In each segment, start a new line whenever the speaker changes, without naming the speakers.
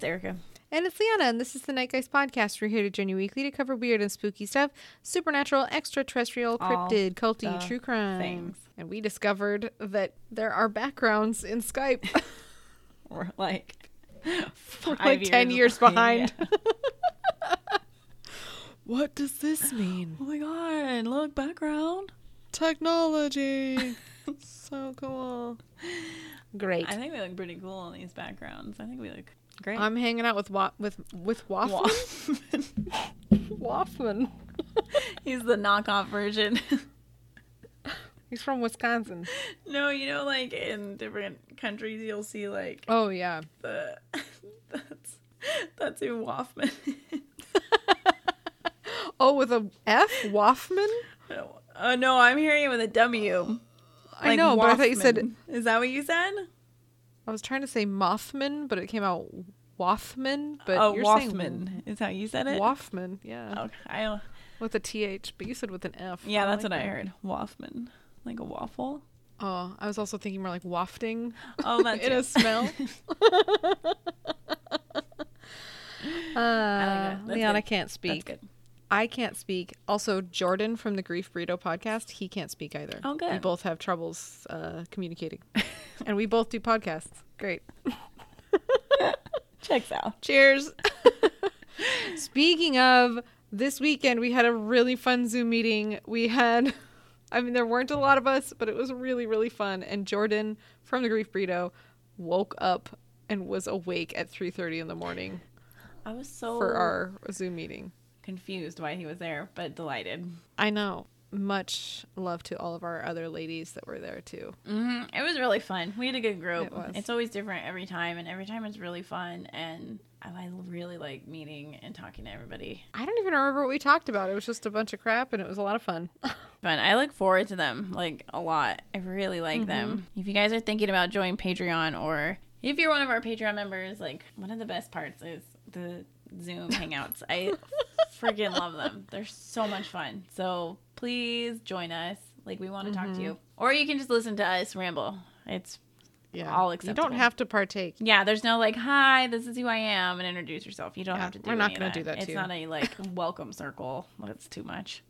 it's Erica.
And it's Liana, and this is the Night Guys podcast. We're here to join you weekly to cover weird and spooky stuff, supernatural, extraterrestrial,
All
cryptid, culty, true crime.
things.
And we discovered that there are backgrounds in Skype.
We're like
We're
five
like 10 years behind.
Yeah.
what does this mean?
Oh my god! Look, background.
Technology. so cool. Great.
I think we look pretty cool in these backgrounds. I think we look great.
I'm hanging out with wa- with with Waffman.
Waffman.
Waffman.
He's the knockoff version.
He's from Wisconsin.
no, you know, like in different countries, you'll see like
Oh yeah.
the that's that's who Waffman. is.
Oh, with a F, Waffman.
Oh no, I'm hearing it with a W.
I
Like
know, but I thought you said
Is that what you said?
I was trying to say Mothman, but it came out Waffman. But
oh,
you're
Waffman
saying
is how you said it.
Waffman, yeah,
Okay, I,
with a th. But you said with an f.
yeah, that's
like
what I heard. Waffman, like a waffle.
Oh, I was also thinking more like wafting
Oh, that's
in a smell. uh,
that. That's
Liana
good.
can't speak. I can't speak. Also, Jordan from the Grief Burrito podcast, he can't speak either.
Oh, good.
We both have troubles uh, communicating, and we both do podcasts. Great.
Checks out.
Cheers. Speaking of this weekend, we had a really fun Zoom meeting. We had, I mean, there weren't a lot of us, but it was really, really fun. And Jordan from the Grief Burrito woke up and was awake at 3.30 in the morning
I was so
for our Zoom meeting.
Confused why he was there, but delighted.
I know. Much love to all of our other ladies that were there too.
hmm It was really fun. We had a good group.
It was.
It's always different every time, and every time it's really fun. And I I really like meeting and talking to everybody.
I don't even remember what we talked about. It was just a bunch of crap and it was a lot of fun.
Fun. I look forward to them like a lot. I really like them. If you guys are thinking about joining Patreon or if you're one of our Patreon members, like one of the best parts is the Zoom hangouts. I freaking love them. They're so much fun. So please join us. Like we want to talk to mm-hmm. you. Or you can just listen to us ramble. It's
yeah.
All acceptable.
You don't have to partake.
yeah, there's no like, hi, this is who I am and introduce yourself. You don't
Yeah,
have to do that.
we're not gonna do that
It's
to you.
not a like welcome circle. That's too much.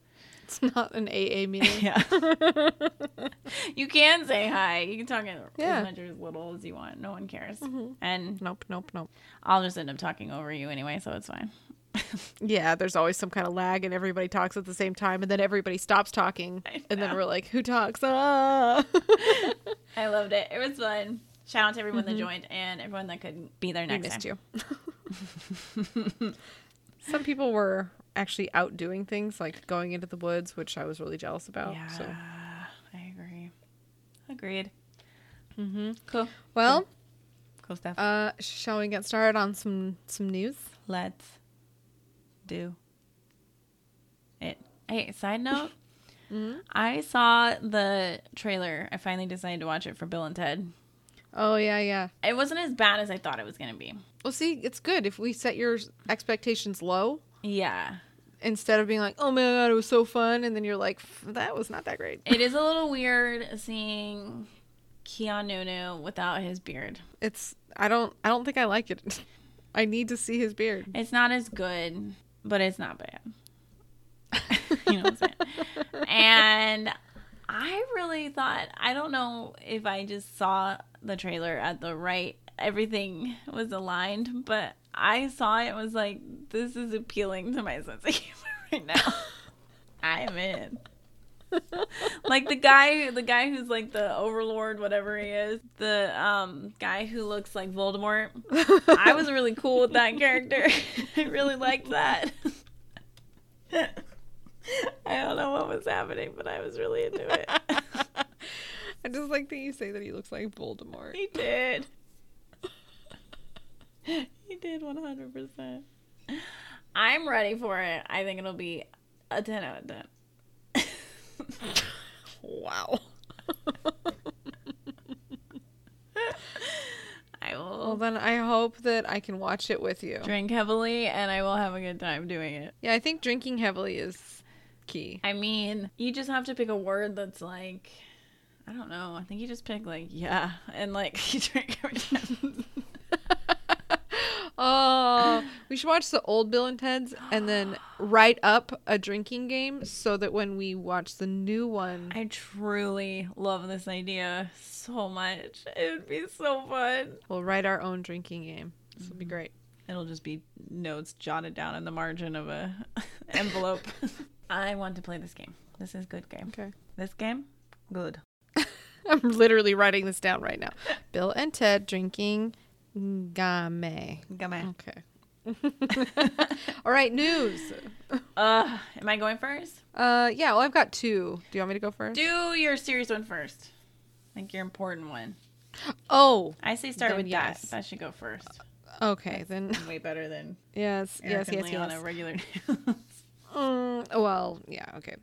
It's not an AA meeting.
Yeah. you can say hi. You can talk as much or as little as you want. No one cares. And
Nope, nope, nope.
I'll just end up talking over you anyway, so it's fine.
Yeah, there's always some kind of lag, and everybody talks at the same time, and then everybody stops talking, and then we're like, "Who talks?" Ah.
I loved it. It was fun. Shout out to everyone that joined and everyone that couldn't be there next
we
next
missed
time.
you. some people were actually out doing things, like going into the woods, which I was really jealous about.
Yeah,
So,
I agree. Agreed.
hmm
Cool.
well,
Cool stuff.
uh, shall we get started on some some news?
Let's do it. Hey, side note.
Mhm.
I saw the trailer. I finally decided to watch it for Bill and Ted.
Oh yeah, yeah.
It wasn't as bad as I thought it was going to be.
Well, see, it's good if we set your expectations low
Yeah.
Instead of being like, "Oh my god, it was so fun," and then you're like, "That was not that great."
It is a little weird seeing Keanu without his beard.
It's I don't I don't think I like it. I need to see his beard.
It's not as good, but it's not bad. you know what I'm saying? And I really thought, I don't know if I just saw the trailer at the right, everything was aligned, but I saw it and was like, this is appealing to my sense of humor right now. I'm in. like the guy the guy who's like the overlord whatever he is the um guy who looks like voldemort i was really cool with that character i really liked that i don't know what was happening but i was really into it
I just like that you say that he looks like Voldemort.
he did he did 100% i'm ready for it i think it'll be a 10 out of 10
Wow.
I will
Well, then I hope that I can watch it with you.
drink heavily and I will have a good time doing it.
Yeah, I think drinking heavily is key.
I mean, you just have to pick a word that's like, I don't know. I think you just pick like, yeah, and like you drink every time.
Oh, we should watch the old Bill and Ted's and then write up a drinking game so that when we watch the new one,
I truly love this idea so much. It would be so fun.
we'll write our own drinking game. This will be mm-hmm. great.
It'll just be notes jotted down in the margin of a envelope. I want to play this game. This is good game.
Okay.
This game, good.
I'm literally writing this down right now. Bill and Ted drinking game.
Game.
Okay. All right, news.
Uh, am I going first?
Uh, yeah. Well, I've got two. Do you want me to go first?
Do your serious one first. Like your important one.
oh,
I say start with
yes.
that. That should go first.
okay. Then
Way better than
yes,
Eric
yes,
and
yes,
Leon
yes.
a regular news.
Mm, well, yeah, okay.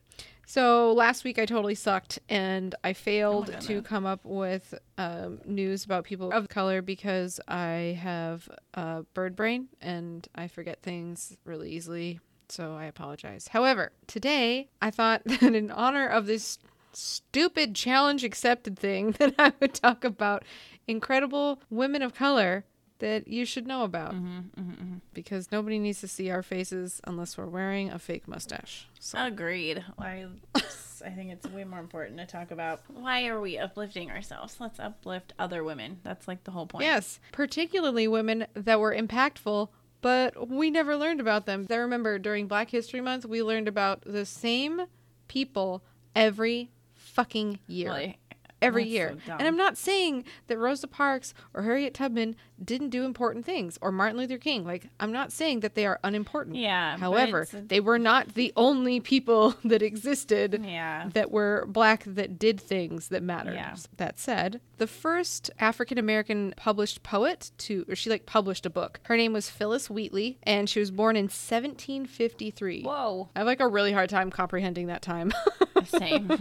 So last week I totally sucked and I failed
my
to come up with um, news about people of color because I have uh, bird brain and I forget things really easily. So I apologize. However, today I thought that in honor of this stupid challenge accepted thing that I would talk about incredible women of color that you should know about mm-hmm, mm-hmm, mm-hmm. because nobody needs to see our faces unless we're wearing a fake mustache. So
Agreed. I, I think it's way more important to talk about why are we uplifting ourselves? Let's uplift other women. That's like the whole point.
yes, particularly women that were impactful, but we never learned about them. I remember during Black History Month, we learned about the same people every fucking year.
Like,
every
that's
year.
so
and I'm not saying that Rosa Parks or Harriet Tubman didn't do important things or Martin Luther King. Like, I'm not saying that they are unimportant.
Yeah,
However,
a-
they were not the only people that existed
Yeah.
that were black that did things that mattered.
Yeah.
That said, the first African American published poet to, or she like published a book. Her name was Phyllis Wheatley, and she was born in 1753.
Whoa.
I have like a really hard time comprehending that time.
Same.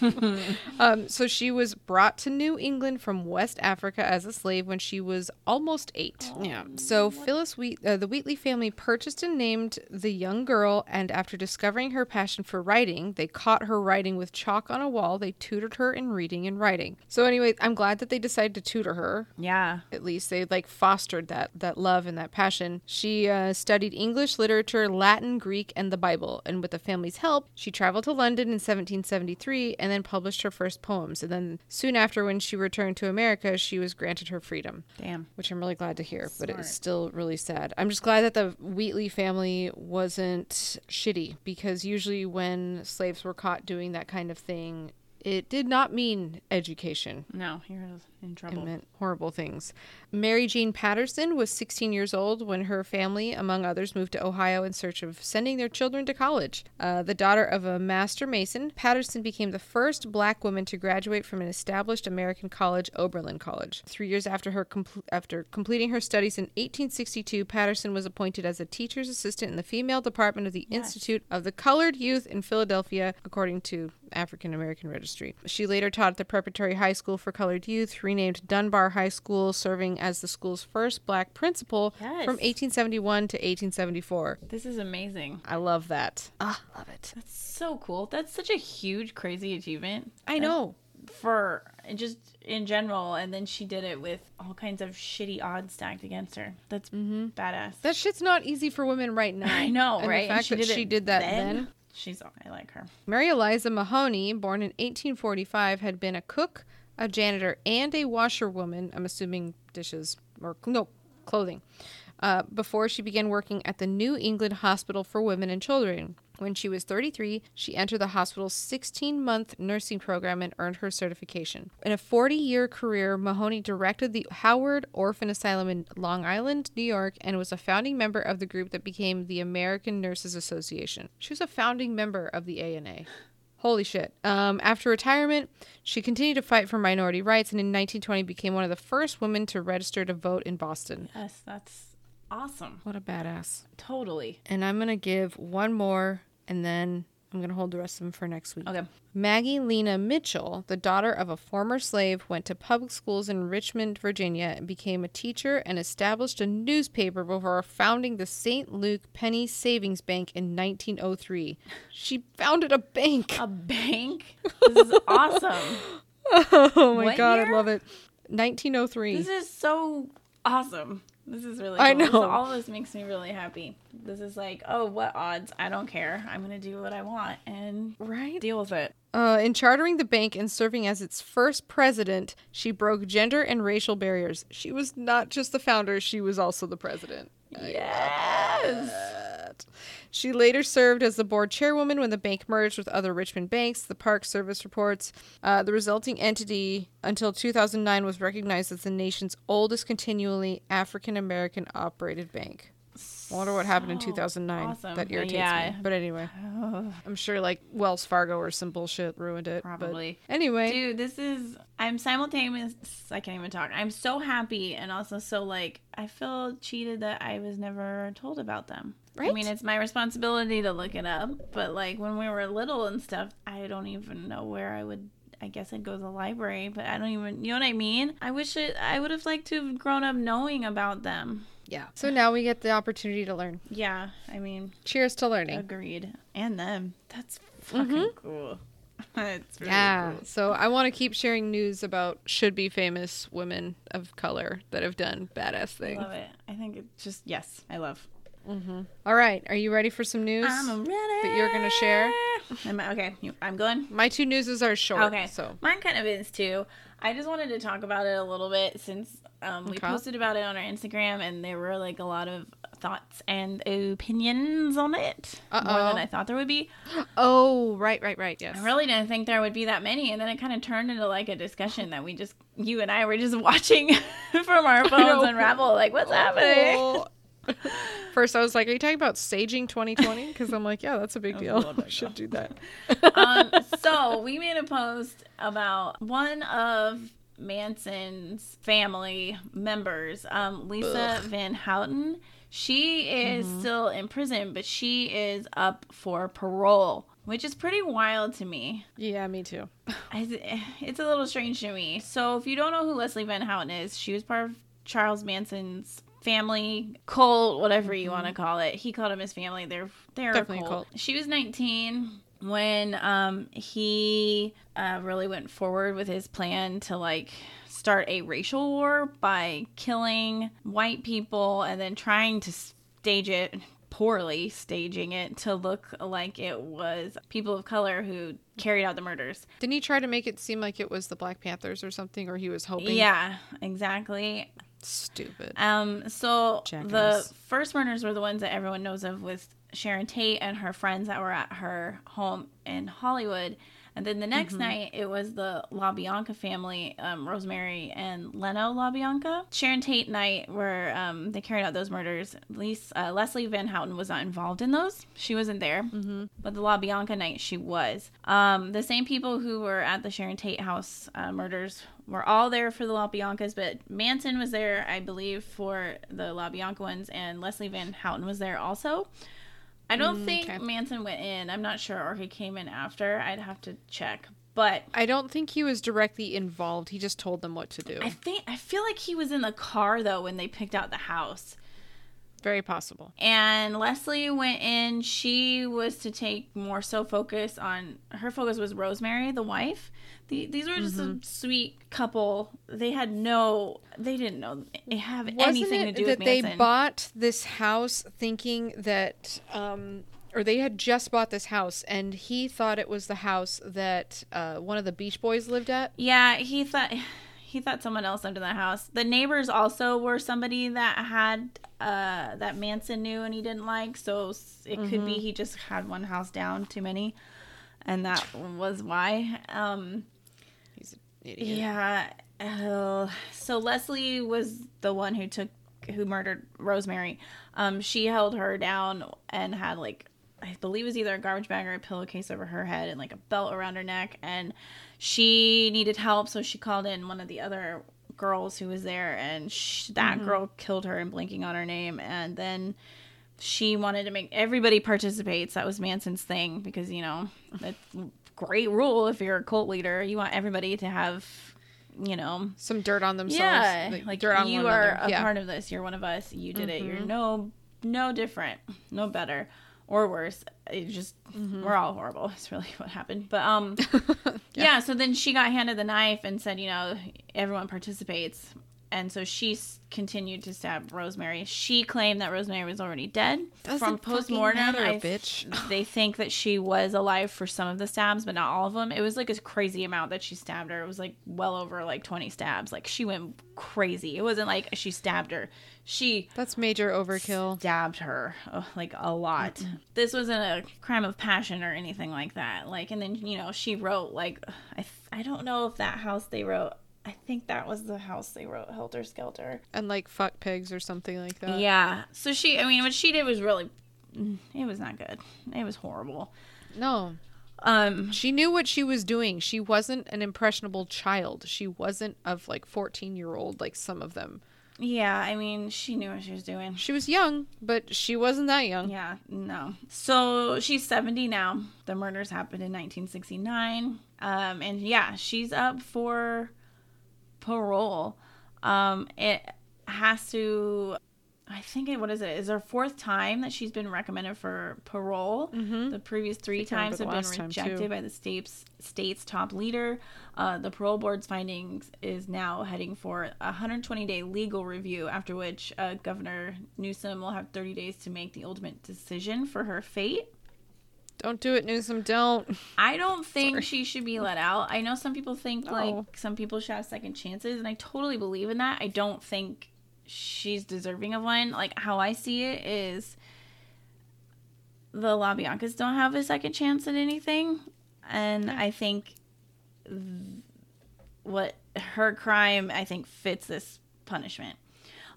Um, so she was brought to New England from West Africa as a slave when she was almost eight. Yeah. So Phyllis Wheat, uh, the Wheatley family purchased and named the young girl, and after discovering her passion for writing, they caught her writing with chalk on a wall. They tutored her in reading and writing. So anyway, I'm glad that they decided to tutor her
yeah.
at least they like fostered that that love and that passion she uh, studied english literature latin greek and the bible and with the family's help she traveled to london in 1773 and then published her first poems. And then soon after when she returned to america she was granted her freedom.
Damn.
which i'm really glad to hear but it was still really sad. I'm just glad that the wheatley family wasn't shitty because usually when slaves were caught doing that kind of thing it did not mean education
No, you're in trouble.
it meant horrible things. Mary Jean Patterson was 16 years old when her family, among others, moved to Ohio in search of sending their children to college. Uh, the daughter of a master mason, Patterson became the first black woman to graduate from an established American college, Oberlin College. Three years after her compl- after completing her studies in 1862, Patterson was appointed as a teacher's assistant in the female department of the Institute of the Colored Youth in Philadelphia, according to African American Registry. She later taught at the Preparatory High School for Colored Youth, renamed Dunbar High School, serving as the school's first black principal
Yes.
from 1871 to 1874.
This is amazing.
I love that. Ah, love it.
That's so cool. That's such a huge, crazy achievement.
I know.
For just in general, and then she did it with all kinds of shitty odds stacked against her. That's badass.
That shit's not easy for women right now.
I know,
And
right?
The fact
and
that she did that then.
She's I like her.
Mary Eliza Mahoney, born in 1845, had been a cook, a janitor, and a washerwoman. I'm assuming dishes or no clothing. Uh, before she began working at the New England Hospital for Women and Children. When she was 33, she entered the hospital's 16 month nursing program and earned her certification. In a 40 year career, Mahoney directed the Howard Orphan Asylum in Long Island, New York, and was a founding member of the group that became the American Nurses Association. She was a founding member of the ANA. Holy shit. Um, after retirement, she continued to fight for minority rights and in 1920 became one of the first women to register to vote in Boston.
Yes, that's awesome.
What a badass.
Totally.
And I'm going to give one more and then I'm going to hold the rest of them for next week.
Okay.
Maggie Lena Mitchell, the daughter of a former slave, went to public schools in Richmond, Virginia, and became a teacher and established a newspaper before founding the St. Luke Penny Savings Bank in 1903. She founded a bank.
A bank. This is awesome.
Oh my
What
god,
year?
I love it. 1903.
This is so awesome. This is really.
I
cool. This-
know.
all this makes me really happy. This is like, oh, what odds? I don't care. I'm gonna do what I want and
Right?
deal with it.
Uh, in chartering the bank and serving as its first president, she broke gender and racial barriers. She was not just the founder, she was also the president.
Yes.
She later served as the board chairwoman when the bank merged with other Richmond banks. The Park Service reports uh, the resulting entity until 2009 was recognized as the nation's oldest continually African American operated bank. I wonder what happened in 2009.
awesome.
That irritates
Yeah.
me. But anyway, I'm sure like Wells Fargo or some bullshit ruined it. but
Probably.
Anyway,
Dude, this is. I'm simultaneous. I can't even talk. I'm so happy and also so like I feel cheated that I was never told about them.
Right?
I mean, it's my responsibility to look it up, but like when we were little and stuff, I don't even know where I would. I guess I'd go to the library, but I don't even. You know what I mean? I wish it. I would have liked to have grown up knowing about them.
Yeah. So now we get the opportunity to learn.
Yeah, I mean,
Cheers to learning.
agreed. And them. That's fucking cool. it's really
Yeah.
cool.
So I want to keep sharing news about should be famous women of color that have done badass
I
things.
love it. I think it's just yes, I love. Mhm.
All right. Are you ready for some news?
I'm ready.
that you're gonna share?
Am I, okay, I'm going.
My two newses are short.
Okay,
So
mine kind of is too. I just wanted to talk about it a little bit since um, we
Okay.
posted about it on our Instagram, and there were like a lot of thoughts and opinions on it more
Uh-oh.
than I thought there would be.
Oh, right, right, right. Yes.
I really didn't think there would be that many, and then it kind of turned into like a discussion that we just you and I were just watching from our phones unravel. Like, what's happening?
First, I was like, "Are you talking about saging 2020?" Because I'm like, "Yeah, that's a big
That was a
deal.
little bit
We should do that."
um, so we made a post about one of Manson's family members, um, Lisa Van Houten. She is still in prison, but she is up for parole, which is pretty wild to me.
Yeah, me too.
It's a little strange to me. So if you don't know who Leslie Van Houten is, she was part of Charles Manson's family cult, whatever you want to call it. He called him his family. They're they're
Definitely
a
a
cult.
cult.
She was 19 when um he uh, really went forward with his plan to like start a racial war by killing white people and then trying to stage it poorly staging it to look like it was people of color who carried out the murders.
Didn't he try to make it seem like it was the Black Panthers or something, or he was hoping?
Yeah, exactly.
Stupid.
Um, so the first murders were the ones that everyone knows of with Sharon Tate and her friends that were at her home in Hollywood. And then the next night, it was the LaBianca family, um, Rosemary and Leno LaBianca. Sharon Tate night, where um, they carried out those murders. Uh, Leslie Van Houten was not involved in those. She wasn't there. Mm-hmm. But the LaBianca night, she was. Um, the same people who were at the Sharon Tate house uh, murders were all there for the LaBiancas, but Manson was there, I believe, for the LaBianca ones, and Leslie Van Houten was there also. I don't mm, think
okay.
Manson went in. I'm not sure, or he came in after. I'd have to check. But
I don't think he was directly involved. He just told them what to do.
I think I feel like he was in the car though when they picked out the house.
Very possible.
And Leslie went in. She was to take more so focus on her focus was Rosemary, the wife. The, these were just
Mm-hmm.
a sweet couple. They had no, they didn't know have
Wasn't
anything to do
that
with
they bought this house thinking that, um, or they had just bought this house, and he thought it was the house that uh, one of the Beach Boys lived at.
Yeah, he thought he thought someone else lived in that house. The neighbors also were somebody that had uh that Manson knew and he didn't like, so it could be he just had one house down too many, and that was why. Um,
idiot.
yeah. Uh, so Leslie was the one who took who murdered Rosemary. Um, she held her down and had like I believe it was either a garbage bag or a pillowcase over her head and like a belt around her neck and she needed help so she called in one of the other girls who was there and sh- that girl killed her and blinking on her name and then she wanted to make everybody participates that was manson's thing because you know great rule if you're a cult leader. You want everybody to have you know.
Some dirt on themselves.
yeah like,
dirt on
you are
another.
a
yeah.
part of this. You're one of us. You did it. You're no no different. No better or worse. It just we're all horrible. It's really what happened. But um yeah. so then she got handed the knife and said you know everyone participates and so she continued to stab Rosemary. She claimed that Rosemary was already dead.
Doesn't
From
fucking
post mortem,
matter,
I
bitch.
they think that she was alive for some of the stabs, but not all of them. It was like a crazy amount that she stabbed her. It was like well over like twenty stabs. Like she went crazy. It wasn't like she stabbed her. She
That's major overkill.
stabbed her uh, like a lot. This wasn't a crime of passion or anything like that. Like, and then you know she wrote like I I don't know if that house they wrote. I think that was the house they wrote Helter Skelter.
And like fuck pigs or something like that.
yeah. So she, I mean, what she did was really, mm, it was not good. It was horrible.
No.
Um.
She knew what she was doing. She wasn't an impressionable child. She wasn't of like 14 year old like some of them.
Yeah. I mean, she knew what she was doing.
She was young, but she wasn't that young.
Yeah, no. So she's 70 now. The murders happened in 1969. Um, and yeah, she's up for parole. Um, it has to, I think it, what is it? Is her fourth time that she's been recommended for parole.
Mhm.
The previous three times have been rejected by the state's state's top leader. Uh, the parole board's findings is now heading for a 120 day legal review, after which uh, Governor Newsom will have 30 days to make the ultimate decision for her fate.
Don't do it, Newsom. Don't.
I don't think
Sorry.
she should be let out. I know some people think
No.
like some people should have second chances, and I totally believe in that. I don't think she's deserving of one. Like how I see it is the LaBiancas don't have a second chance at anything, and. I think th- what her crime I think fits this punishment.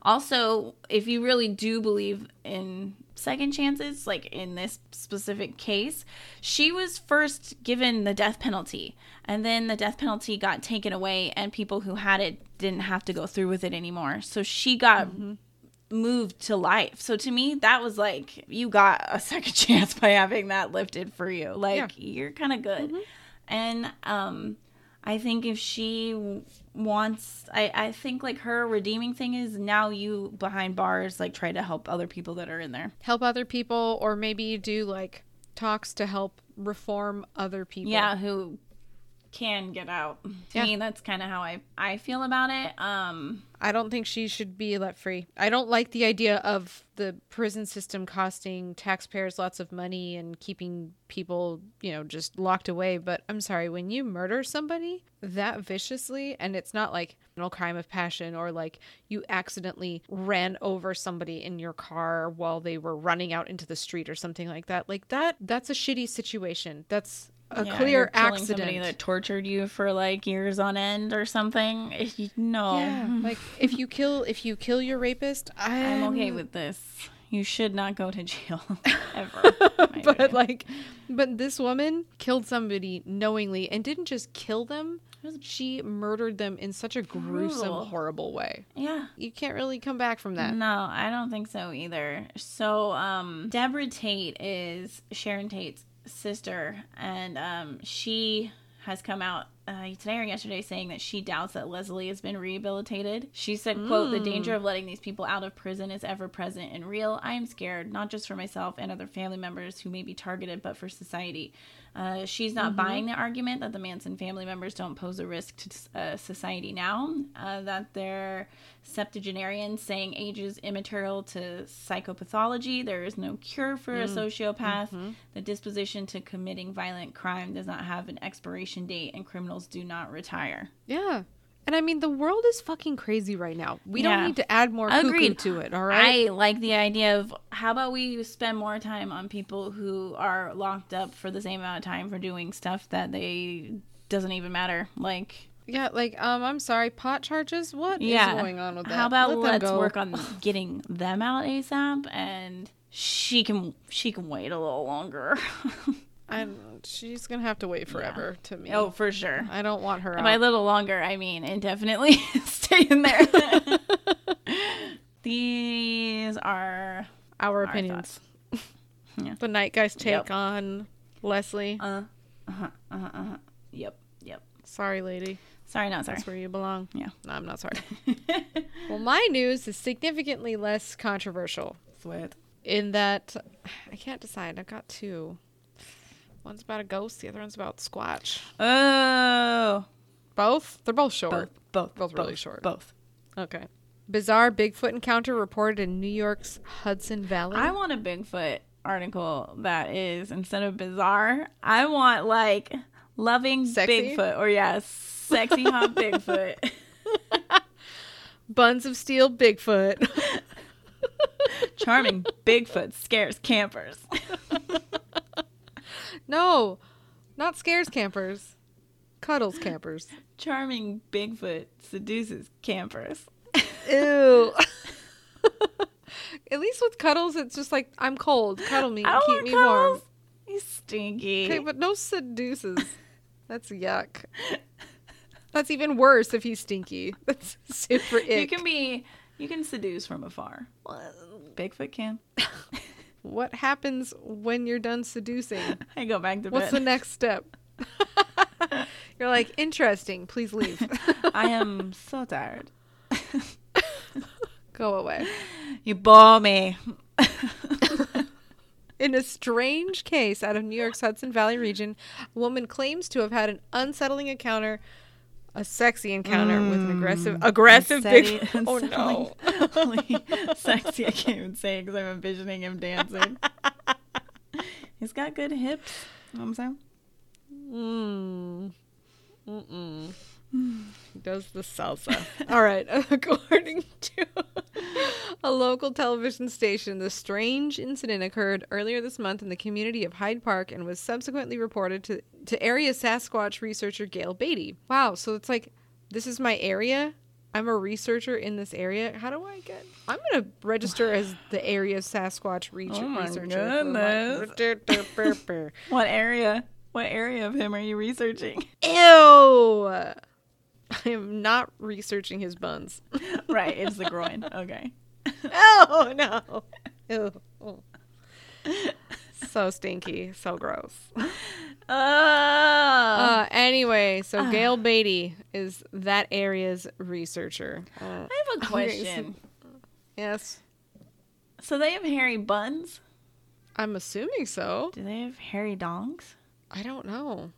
Also, if you really do believe in second chances, like in this specific case, she was first given the death penalty, and then the death penalty got taken away, and people who had it didn't have to go through with it anymore. So she got moved to life. So to me, that was like you got a second chance by having that lifted for you. Like
Yeah.
you're kind of good. And um I think if she wants I I think like her redeeming thing is now you behind bars like try to help other people that are in there.
Help other people, or maybe you do like talks to help reform other people.
Yeah, who can get out. To
Yeah.
me that's kind of how I I feel about it. Um
I don't think she should be let free. I don't like the idea of the prison system costing taxpayers lots of money and keeping people, you know, just locked away. But I'm sorry, when you murder somebody that viciously, and it's not like a crime of passion or like you accidentally ran over somebody in your car while they were running out into the street or something like that, like that, that's a shitty situation. That's a
yeah,
clear accident.
Somebody that tortured you for like years on end or something. If you- No.
yeah, like if you kill if you kill your rapist, I'm,
I'm okay with this. You should not go to jail ever.
But
opinion.
like but this woman killed somebody knowingly and didn't just kill them she murdered them in such a gruesome
Brutal.
horrible way
yeah.
you can't really come back from that
No, I don't think so either. So, um, Deborah Tate is Sharon Tate's sister, and um, she has come out uh, today or yesterday saying that she doubts that Leslie has been rehabilitated. She said, "quote The danger of letting these people out of prison is ever present and real. I am scared, not just for myself and other family members who may be targeted, but for society." Uh, she's not buying the argument that the Manson family members don't pose a risk to uh, society now, uh, that they're septuagenarians saying age is immaterial to psychopathology. There is no cure for a sociopath. The disposition to committing violent crime does not have an expiration date, and criminals do not retire.
yeah and i mean the world is fucking crazy right now we
Yeah.
don't need to add more
Agreed.
to it all right
I like the idea of how about we spend more time on people who are locked up for the same amount of time for doing stuff that they doesn't even matter. Like,
yeah like um i'm sorry pot charges What is
yeah,
going on with that
How about
Let
let's work on getting them out ASAP and she can she can wait a little longer.
I'm, she's gonna have to wait forever to me
oh, for sure.
i don't want her
And by a little longer, I mean indefinitely stay in there. These are
our
our
opinions.
Yeah.
the night guy's take
Yep.
on leslie
uh uh-huh, uh-huh, uh-huh. Yep, yep.
sorry lady
Sorry, not sorry.
That's where you belong.
Yeah.
No, I'm not sorry. well, my news is significantly less controversial
Sweat.
in that I can't decide. I've got two. One's about a ghost, the other one's about Squatch.
Oh,
Both? They're both short.
both, both,
Both really short.
Both.
Okay. Bizarre Bigfoot encounter reported in New York's Hudson Valley.
I want a Bigfoot article that is instead of bizarre, I want like loving
Sexy?
Bigfoot or yeah, sexy hot Bigfoot.
Buns of Steel Bigfoot.
Charming Bigfoot scares campers.
No, not scares campers. Cuddles campers.
Charming Bigfoot seduces campers.
Ew. At least with cuddles, it's just like I'm cold. Cuddle me,
don't
keep me
cuddles.
warm.
He's stinky.
Okay, but no seduces. That's yuck. That's even worse if he's stinky. That's super ick.
you can be you can seduce from afar. Bigfoot can.
What happens when you're done seducing?
I go back to
What's the next step? You're like, interesting. Please leave.
I am so tired.
Go away.
You bore me.
In a strange case out of New York's Hudson Valley region, a woman claims to have had an unsettling encounter, a sexy encounter with an aggressive, aggressive
Unsettling-
big. Oh no!
Sexy. I can't even say because I'm envisioning him dancing. He's got good hips. You know what I'm saying?
Mm. Mm-mm. He does the salsa. All right. According to a local television station, the strange incident occurred earlier this month in the community of Hyde Park and was subsequently reported to, to area Sasquatch researcher Gail Beatty. Wow. So it's like, this is my area. I'm a researcher in this area. How do I get? I'm gonna register as the area Sasquatch re-
Oh my
researcher. my-
What area? What area of him are you researching?
Ew! I am not researching his buns.
right, it's the groin. Okay.
oh no! Ew. So stinky, so gross.
Uh,
Uh, anyway, so Gail Beatty is that area's researcher. Uh,
I have a question.
yes,
So they have hairy buns?
I'm assuming so.
Do they have hairy dongs?
I don't know.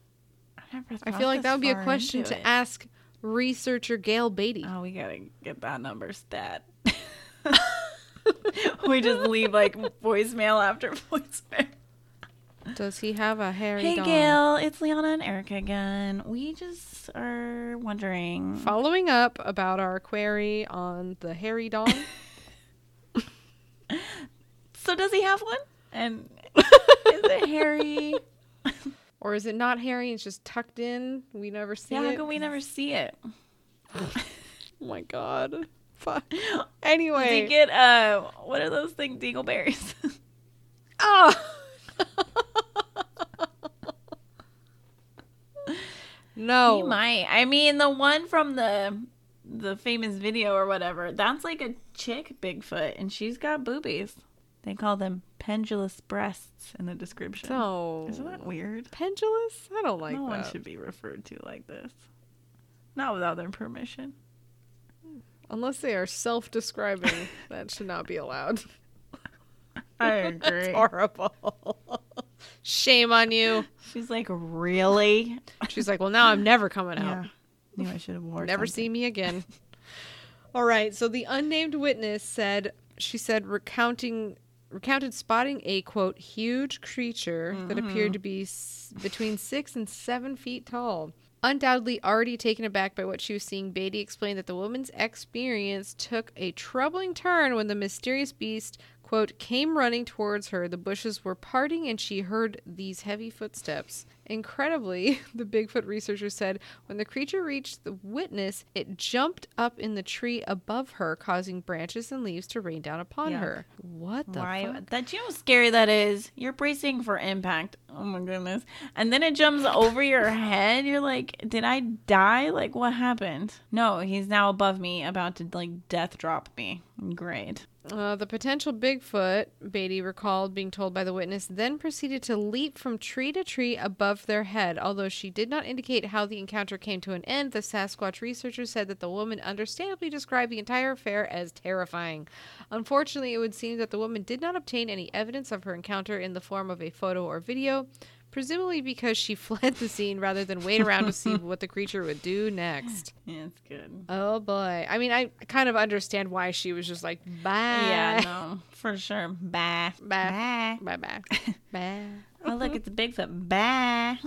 I never.
I feel like that would be a question to
it.
ask researcher Gail Beatty.
Oh, we gotta get that number stat. we just leave like voicemail after voicemail.
Does he have a hairy
Hey
dong?
Gail, it's Liana and Erica again. We just are wondering.
Following up about our query on the hairy dog.
So does he have one? And is it hairy?
Or is it not hairy? It's just tucked in. We never see
Yeah, how
it.
come we never see it?
Oh my god. Fuck. Anyway.
get uh what are those things? Dingleberries?
oh. no.
He might. I mean, the one from the the famous video or whatever, that's like a chick Bigfoot, and she's got boobies. They call them pendulous breasts in the description.
No.
Isn't that weird?
Pendulous? I don't like
no one should be referred to like this. Not without their permission.
Unless they are self-describing, that should not be allowed.
I agree.
horrible. Shame on you.
She's like, really?
She's like, well, now I'm never coming out.
Yeah. Knew I should have worn.
Never see me again. All right. So the unnamed witness said she said recounting recounted spotting a quote huge creature that mm-hmm. appeared to be s- between six and seven feet tall. Undoubtedly already taken aback by what she was seeing, Beatty explained that the woman's experience took a troubling turn when the mysterious beast, quote, came running towards her. The bushes were parting and she heard these heavy footsteps. Incredibly, the Bigfoot researcher said, when the creature reached the witness, it jumped up in the tree above her, causing branches and leaves to rain down upon
Yuck.
her. What the
Why?
fuck?
That you know how scary that is. You're bracing for impact. Oh my goodness! And then it jumps over your head. You're like, did I die? Like, what happened? No, he's now above me, about to like death drop me. Great.
Uh, the potential Bigfoot, Beatty recalled being told by the witness, then proceeded to leap from tree to tree above their head. Although she did not indicate how the encounter came to an end, the Sasquatch researcher said that the woman understandably described the entire affair as terrifying. Unfortunately, it would seem that the woman did not obtain any evidence of her encounter in the form of a photo or video. Presumably because she fled the scene rather than wait around to see what the creature would do next.
Yeah, it's good.
Oh boy. I mean, I kind of understand why she was just like, bye.
Yeah, no, for sure. Bye.
Bye.
Bye.
Bye bye. bye.
Oh, look, it's a Bigfoot. Bye.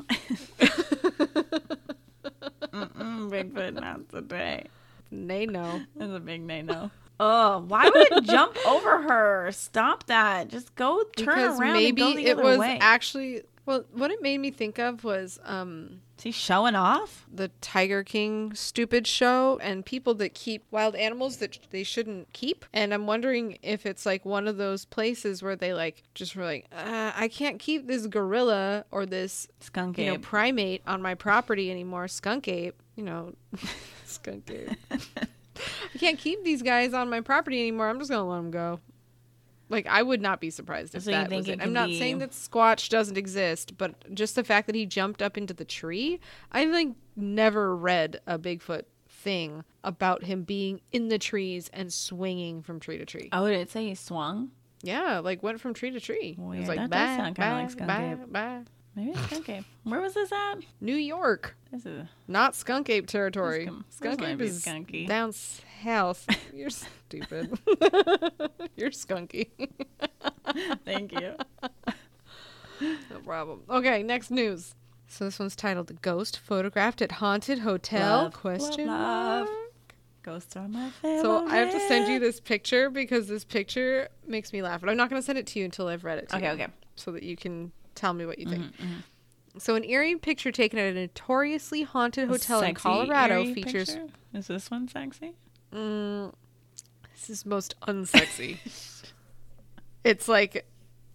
Mm-mm, Bigfoot, not today.
They know.
It's a big nay no. Oh, why would it jump over her? Stop that. Just go turn
because
around
maybe
and go the
it was
way.
actually well what it made me think of was um
Is he showing off?
the tiger king stupid show and people that keep wild animals that sh- they shouldn't keep and i'm wondering if it's like one of those places where they like just were like uh, i can't keep this gorilla or this
Skunk
you know
ape.
primate on my property anymore skunk ape you know skunk ape i can't keep these guys on my property anymore i'm just gonna let them go like I would not be surprised if
So
that was
it
it. I'm not
be-
saying that Squatch doesn't exist, but just the fact that he jumped up into the tree, I like never read a Bigfoot thing about him being in the trees and swinging from tree to tree.
Oh, did it say he swung?
Yeah, like went from tree to tree. It was like
That
bye,
does sound
bye,
like Skunk
bye,
Ape.
bye.
Maybe it's skunk ape. Where was this at?
New York,
This is
not skunk ape territory.
Com-
skunk ape is
skunky.
down south. You're stupid. You're skunky.
Thank you.
No problem. Okay, next news. So this one's titled "Ghost Photographed at Haunted Hotel?"
Love,
question
love, love.
mark.
Ghosts are my favorite.
So I have to send you this picture because this picture makes me laugh, but I'm not going to send it to you until I've read it. To
Okay,
you,
okay.
So that you can tell me what you think.
Mhm,
So an eerie picture taken at a notoriously haunted hotel in Colorado features.
picture? Is this one sexy?
Mm, this is most unsexy. it's like,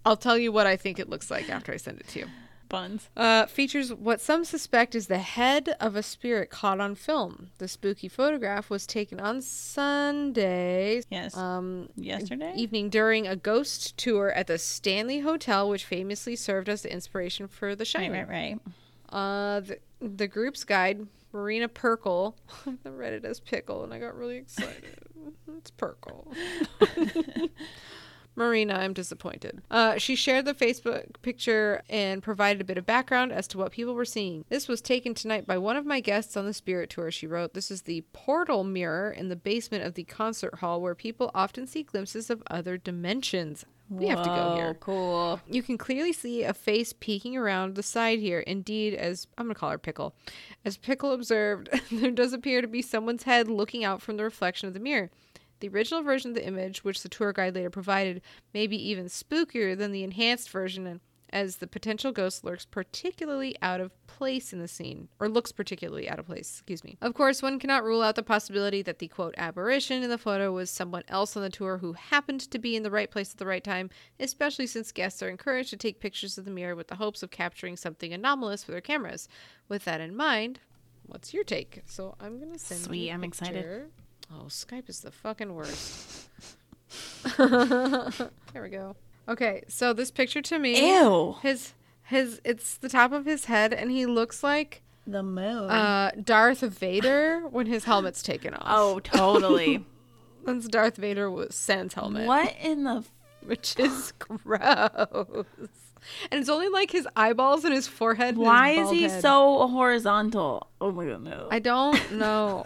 I'll tell you what I think it looks like after I send it to you.
Buns.
Uh, features what some suspect is the head of a spirit caught on film. The spooky photograph was taken on Sunday
Yes.
um,
Yesterday.
evening during a ghost tour at the Stanley Hotel, which famously served as the inspiration for The
right,
Shining.
right, right.
Uh, the, the group's guide, Marina Perkle, I read it as Pickle, and I got really excited. it's Perkle. Marina, I'm disappointed. Uh, she shared the Facebook picture and provided a bit of background as to what people were seeing. This was taken tonight by one of my guests on the Spirit Tour, she wrote. This is the portal mirror in the basement of the concert hall where people often see glimpses of other dimensions. We have to go here.
Cool.
You can clearly see a face peeking around the side here. Indeed, as I'm going to call her Pickle. As Pickle observed, there does appear to be someone's head looking out from the reflection of the mirror. The original version of the image, which the tour guide later provided, may be even spookier than the enhanced version, and as the potential ghost lurks particularly out of place in the scene, or looks particularly out of place, excuse me. Of course, one cannot rule out the possibility that the quote apparition in the photo was someone else on the tour who happened to be in the right place at the right time, especially since guests are encouraged to take pictures of the mirror with the hopes of capturing something anomalous with their cameras. With that in mind, what's your take? So I'm gonna send you
Sweet,
a
I'm excited.
Oh, Skype is the fucking worst. there we go. Okay, so this picture to me,
Ew.
his his it's the top of his head, and he looks like
The moon.
uh, Darth Vader when his helmet's taken off.
oh, totally.
that's Darth Vader with Sans helmet,
what in the? F-
which is gross. And it's only like his eyeballs and his forehead. and his
why is he
head.
so horizontal? Oh my god, no.
I don't know.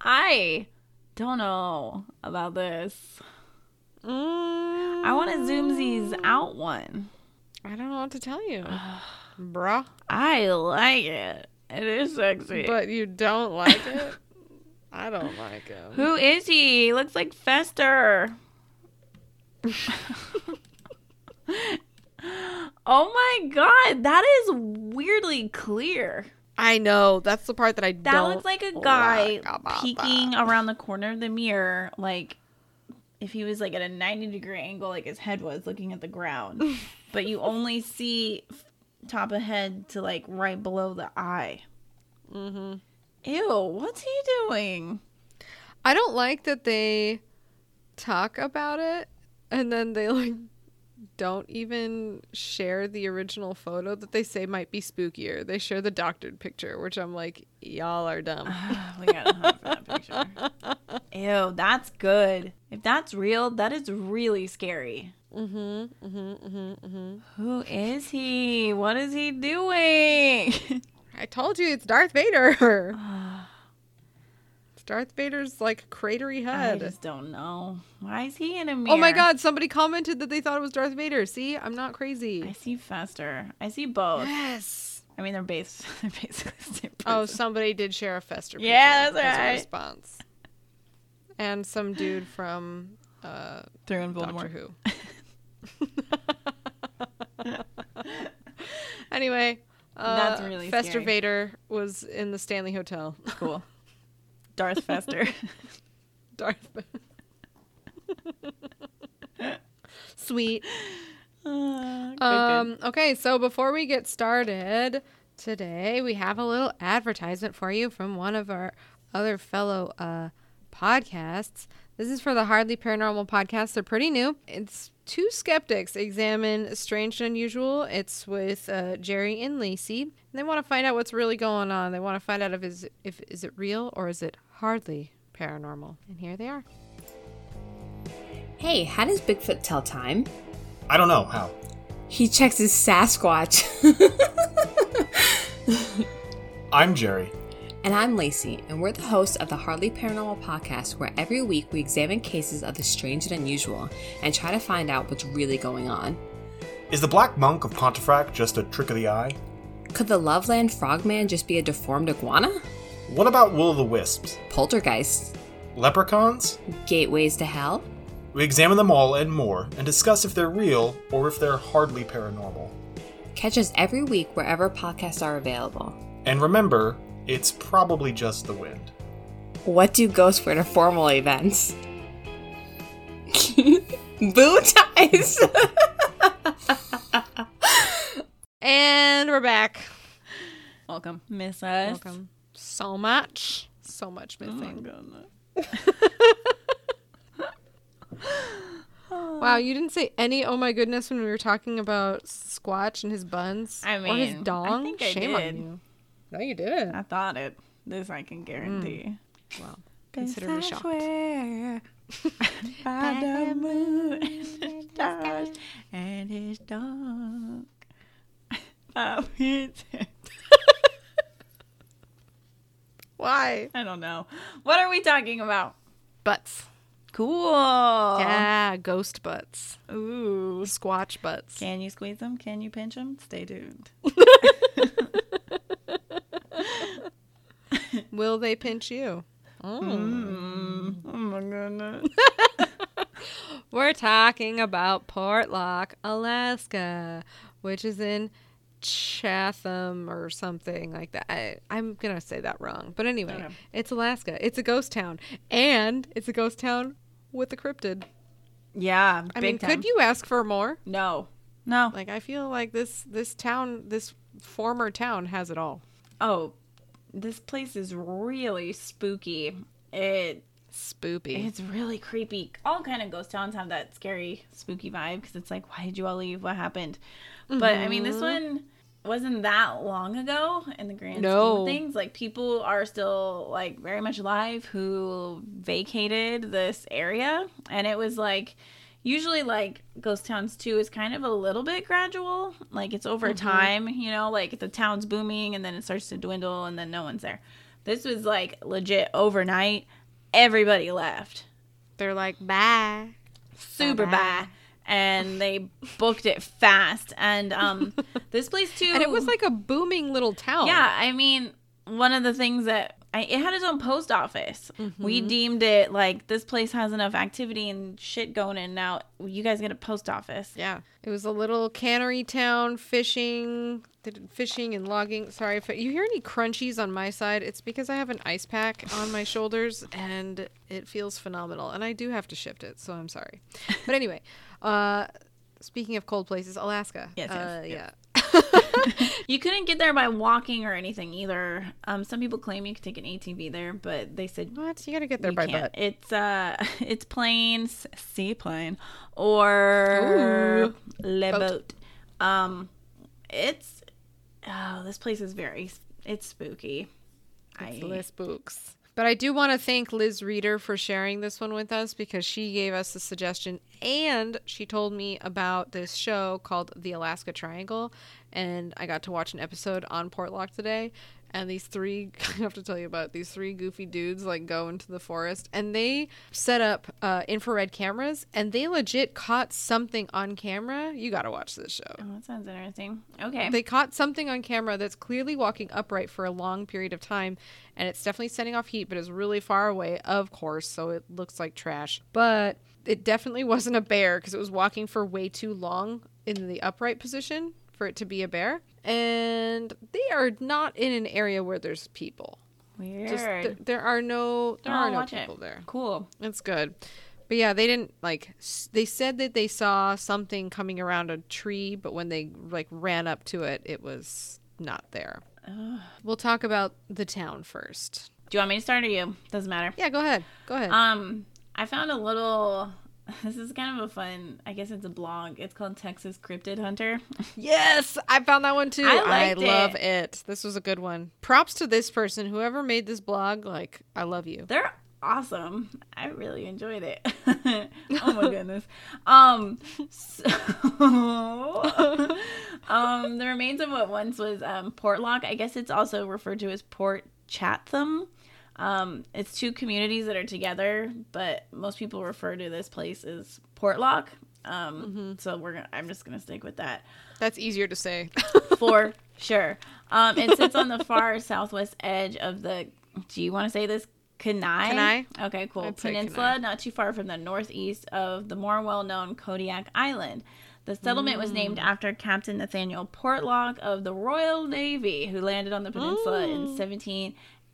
I don't know about this.
Mm,
I want to zoom these out one.
I don't know what to tell you, bruh.
I like it. It is sexy.
But you don't like it. I don't like it.
Who is he? He looks like Fester. oh my god, that is weirdly clear.
I know that's the part that I
That
don't.
That looks like a guy
like
peeking around the corner of the mirror, like if he was like at a 90 degree angle, like his head was looking at the ground. but you only see top of head to like right below the eye.
Mm-hmm.
Ew, what's he doing?
I don't like that they talk about it and then they like don't even share the original photo that they say might be spookier. They share the doctored picture, which I'm like, y'all are dumb.
we gotta hunt for that picture. Ew, that's good. If that's real, that is really scary.
Mm-hmm. Mm-hmm. Mm-hmm. Mm-hmm.
Who is he? What is he doing?
I told you it's Darth Vader. Darth Vader's like cratery head.
I just don't know. Why is he in a mirror?
Oh my god, somebody commented that they thought it was Darth Vader. See, I'm not crazy.
I see Fester. I see both.
Yes.
I mean, they're based. They're basically the same
Oh, somebody did share a Fester.
Yeah, that's
as a
right.
response. And some dude from uh,
they're in
Doctor
Voldemort.
Who. anyway, uh,
That's really
Fester
scary.
Vader was in the Stanley Hotel.
Cool. Darth Fester.
Darth. Sweet.
Uh, good, good.
Um, okay, so before we get started today, we have a little advertisement for you from one of our other fellow uh, podcasts. This is for the Hardly Paranormal podcast. They're pretty new. It's two skeptics examine strange and unusual. It's with uh, Jerry and Lacey. And they want to find out what's really going on. They want to find out if is if is it real or is it hardly paranormal. And here they are.
Hey, how does Bigfoot tell time?
I don't know how.
He checks his Sasquatch.
I'm Jerry.
And I'm Lacey, and we're the hosts of the Hardly Paranormal podcast, where every week we examine cases of the strange and unusual and try to find out what's really going on.
Is the Black Monk of Pontefract just a trick of the eye?
Could the Loveland Frogman just be a deformed iguana?
What about Will o' the Wisps?
Poltergeists?
Leprechauns?
Gateways to hell?
We examine them all and more and discuss if they're real or if they're hardly paranormal.
Catch us every week wherever podcasts are available.
And remember, it's probably just the wind.
What do ghosts wear to formal events? Boo ties!
And we're back.
Welcome, Miss Us.
Welcome. So much. So much
Oh my
missing.
goodness.
Wow, you didn't say any oh my goodness when we were talking about Squatch and his buns.
I mean,
or his
mean, I
dong.
think I
Shame
did.
on you. No, you didn't.
I thought it. This I can guarantee. Mm.
Well, consider me shocked.
swear by the moon and stars and his dog. Oh,
Why?
I don't know. What are we talking about?
Butts.
Cool.
Yeah, ghost butts.
Ooh.
Squatch butts.
Can you squeeze them? Can you pinch them? Stay tuned.
Will they pinch you? Oh.
Mm. Oh my goodness.
We're talking about Portlock, Alaska, which is in Chatham or something like that. I, I'm going to say that wrong. But anyway,
Okay.
it's Alaska. It's a ghost town. And it's a ghost town with a cryptid.
Yeah.
I
big
mean,
time.
could you ask for more?
No. No.
Like, I feel like this this town, this former town has it all.
Oh, this place is really spooky. It
Spoopy.
it's really creepy. All kind of ghost towns have that scary, spooky vibe because it's like, why did you all leave? What happened? But I mean, this mm-hmm. one wasn't that long ago in the grand scheme of things. Like people are still like very much alive who vacated this area, and it was like usually like ghost towns too is kind of a little bit gradual like it's over time you know like the town's booming and then it starts to dwindle and then no one's there this was like legit overnight everybody left
They're like, bye.
super
Bye-bye.
and they booked it fast and um this place too
And it was like a booming little town.
yeah i mean one of the things that I, it had its own post office we
Mm-hmm.
deemed it like this place has enough activity and shit going in now you guys get a post office
Yeah. It was a little cannery town, fishing, fishing and logging. Sorry if you hear any crunchies on my side, it's because I have an ice pack on my shoulders and it feels phenomenal. And I do have to shift it, so I'm sorry. But anyway, uh speaking of cold places, Alaska.
Yes, yes,
uh,
yes.
yeah.
You couldn't get there by walking or anything either. Um, some people claim you could take an ATV there, but they said
What? You got to get there by
can't.
butt.
It's uh, it's planes, seaplane, or le
Boat.
boat. Um, it's oh, this place is very it's spooky.
It's
I
spooks. But I do want to thank Liz Reeder for sharing this one with us because she gave us the suggestion and she told me about this show called The Alaska Triangle. And I got to watch an episode on Portlock today. And these three, I have to tell you about it, these three goofy dudes like go into the forest and they set up uh, infrared cameras and they legit caught something on camera. You got to watch this show.
Oh, that sounds interesting. Okay.
They caught something on camera that's clearly walking upright for a long period of time, and it's definitely setting off heat, but it's really far away, of course, so it looks like trash. But it definitely wasn't a bear because it was walking for way too long in the upright position for it to be a bear. And they are not in an area where there's people.
Weird.
Just th- there are no there are no
watch it.
people there.
cool.
That's good. But yeah, they didn't like s- they said that they saw something coming around a tree, but when they like ran up to it, it was not there. We'll talk about the town first.
Do you want me to start or you? Doesn't matter.
Yeah, go ahead. Go ahead.
Um, I found a little. This is kind of a fun. I guess it's a blog. It's called Texas Cryptid Hunter.
yes, I found that one too.
I
I,
liked
love
it.
it. This was a good one. Props to this person, whoever made this blog. Like, I love you.
They're awesome. I really enjoyed it. oh my goodness. Um, so, um, the remains of what once was um, Portlock. I guess it's also referred to as Port Chatham. Um, it's two communities that are together, but most people refer to this place as Portlock. Um, so we're gonna, I'm just gonna stick with that
That's easier to say.
for sure. Um, it sits on the far southwest edge of the. Do you want to say this? Kenai.
Kenai?
Okay, cool.
I'd
Peninsula, not too far from the northeast of the more well-known Kodiak Island. The settlement was named
Mm.
after Captain Nathaniel Portlock of the Royal Navy, who landed on the peninsula in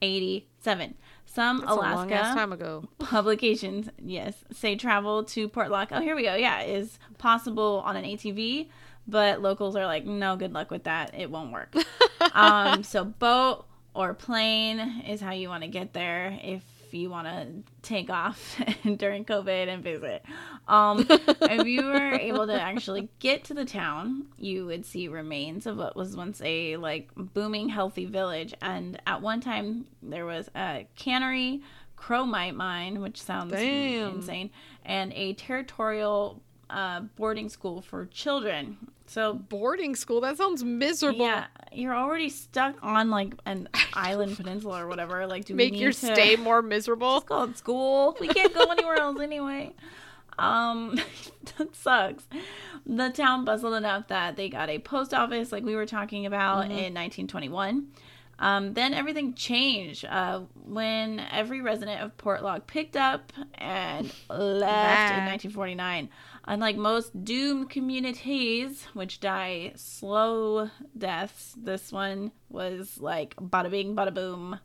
1787. Some.
That's
Alaska
time ago.
publications, yes, say travel to Portlock. Oh, here we go. Yeah, is possible on an ATV, but locals are like, no, good luck with that. It won't work. um, so boat or plane is how you want to get there if you want to take off during COVID and visit. Um, if you were able to actually get to the town, you would see remains of what was once a like booming, healthy village. And at one time, there was a cannery, chromite mine, which sounds
Damn.
insane, and a territorial uh, boarding school for children. So
Boarding school. That sounds miserable.
yeah, you're already stuck on like an island peninsula or whatever. Like, do we
Make your stay more miserable.
It's called school. We can't go anywhere else anyway. Um, that sucks. The town bustled enough that they got a post office, like we were talking about in 1921. Um, then everything changed uh, when every resident of Portlock picked up and left in 1949. Unlike most doomed communities, which die slow deaths, this one was like bada bing, bada boom.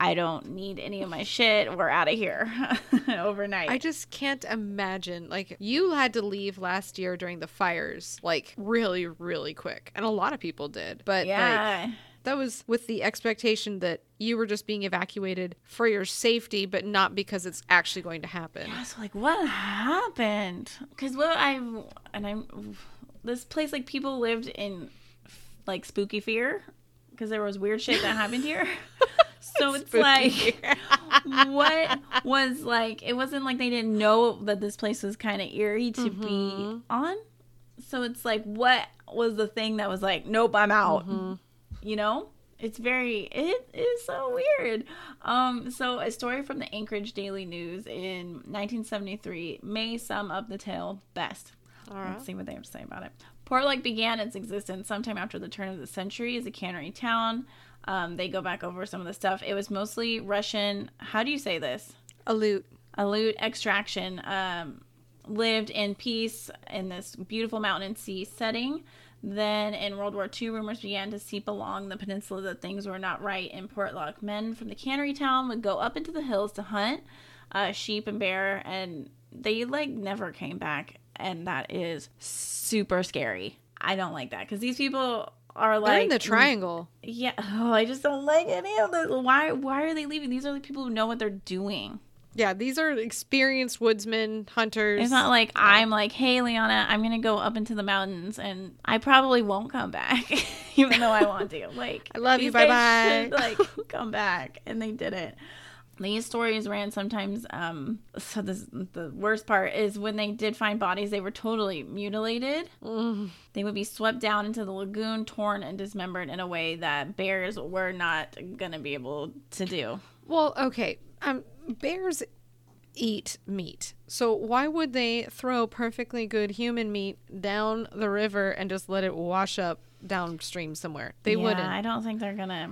I don't need any of my shit. We're out of here overnight.
I just can't imagine. Like, you had to leave last year during the fires, like, really, really quick. And a lot of people did. But, like,
yeah.
That was with the expectation that you were just being evacuated for your safety, but not because it's actually going to happen.
I was like, what happened? Because what I and I'm this place like people lived in like spooky fear because there was weird shit that happened here. so it's
Spooky
like what was like it wasn't like they didn't know that this place was kind of eerie to
Mm-hmm.
be on. So it's like what was the thing that was like, nope, I'm out.
Mm-hmm.
You know? It's very it is so weird. Um so a story from the Anchorage Daily News in 1973 may sum up the tale best.
All right.
Let's see what they have to say about it. Portlock began its existence sometime after the turn of the century as a cannery town. Um, they go back over some of the stuff. It was mostly Russian. How do you say this?
A loot.
Aleut extraction. Um, lived in peace in this beautiful mountain and sea setting. Then in World War II, rumors began to seep along the peninsula that things were not right in Portlock. Men from the cannery town would go up into the hills to hunt uh, sheep and bear, and they like never came back, and that is super scary. I don't like that because these people are like
They're in the triangle.
yeah, oh, I just don't like any of this. Why? Why are they leaving? These are the people who know what they're doing.
Yeah, these are experienced woodsmen, hunters.
It's not like I'm like, hey, Liana, I'm gonna go up into the mountains, and I probably won't come back, even though I want to. Like,
I love you, bye-bye.
Like, come back, and they didn't. these stories ran sometimes um so this the worst part is when they did find bodies they were totally mutilated they would be swept down into the lagoon torn and dismembered in a way that bears were not gonna be able to do
Well, okay. Um, bears eat meat. So why would they throw perfectly good human meat down the river and just let it wash up downstream somewhere? They
yeah,
wouldn't.
i don't think they're gonna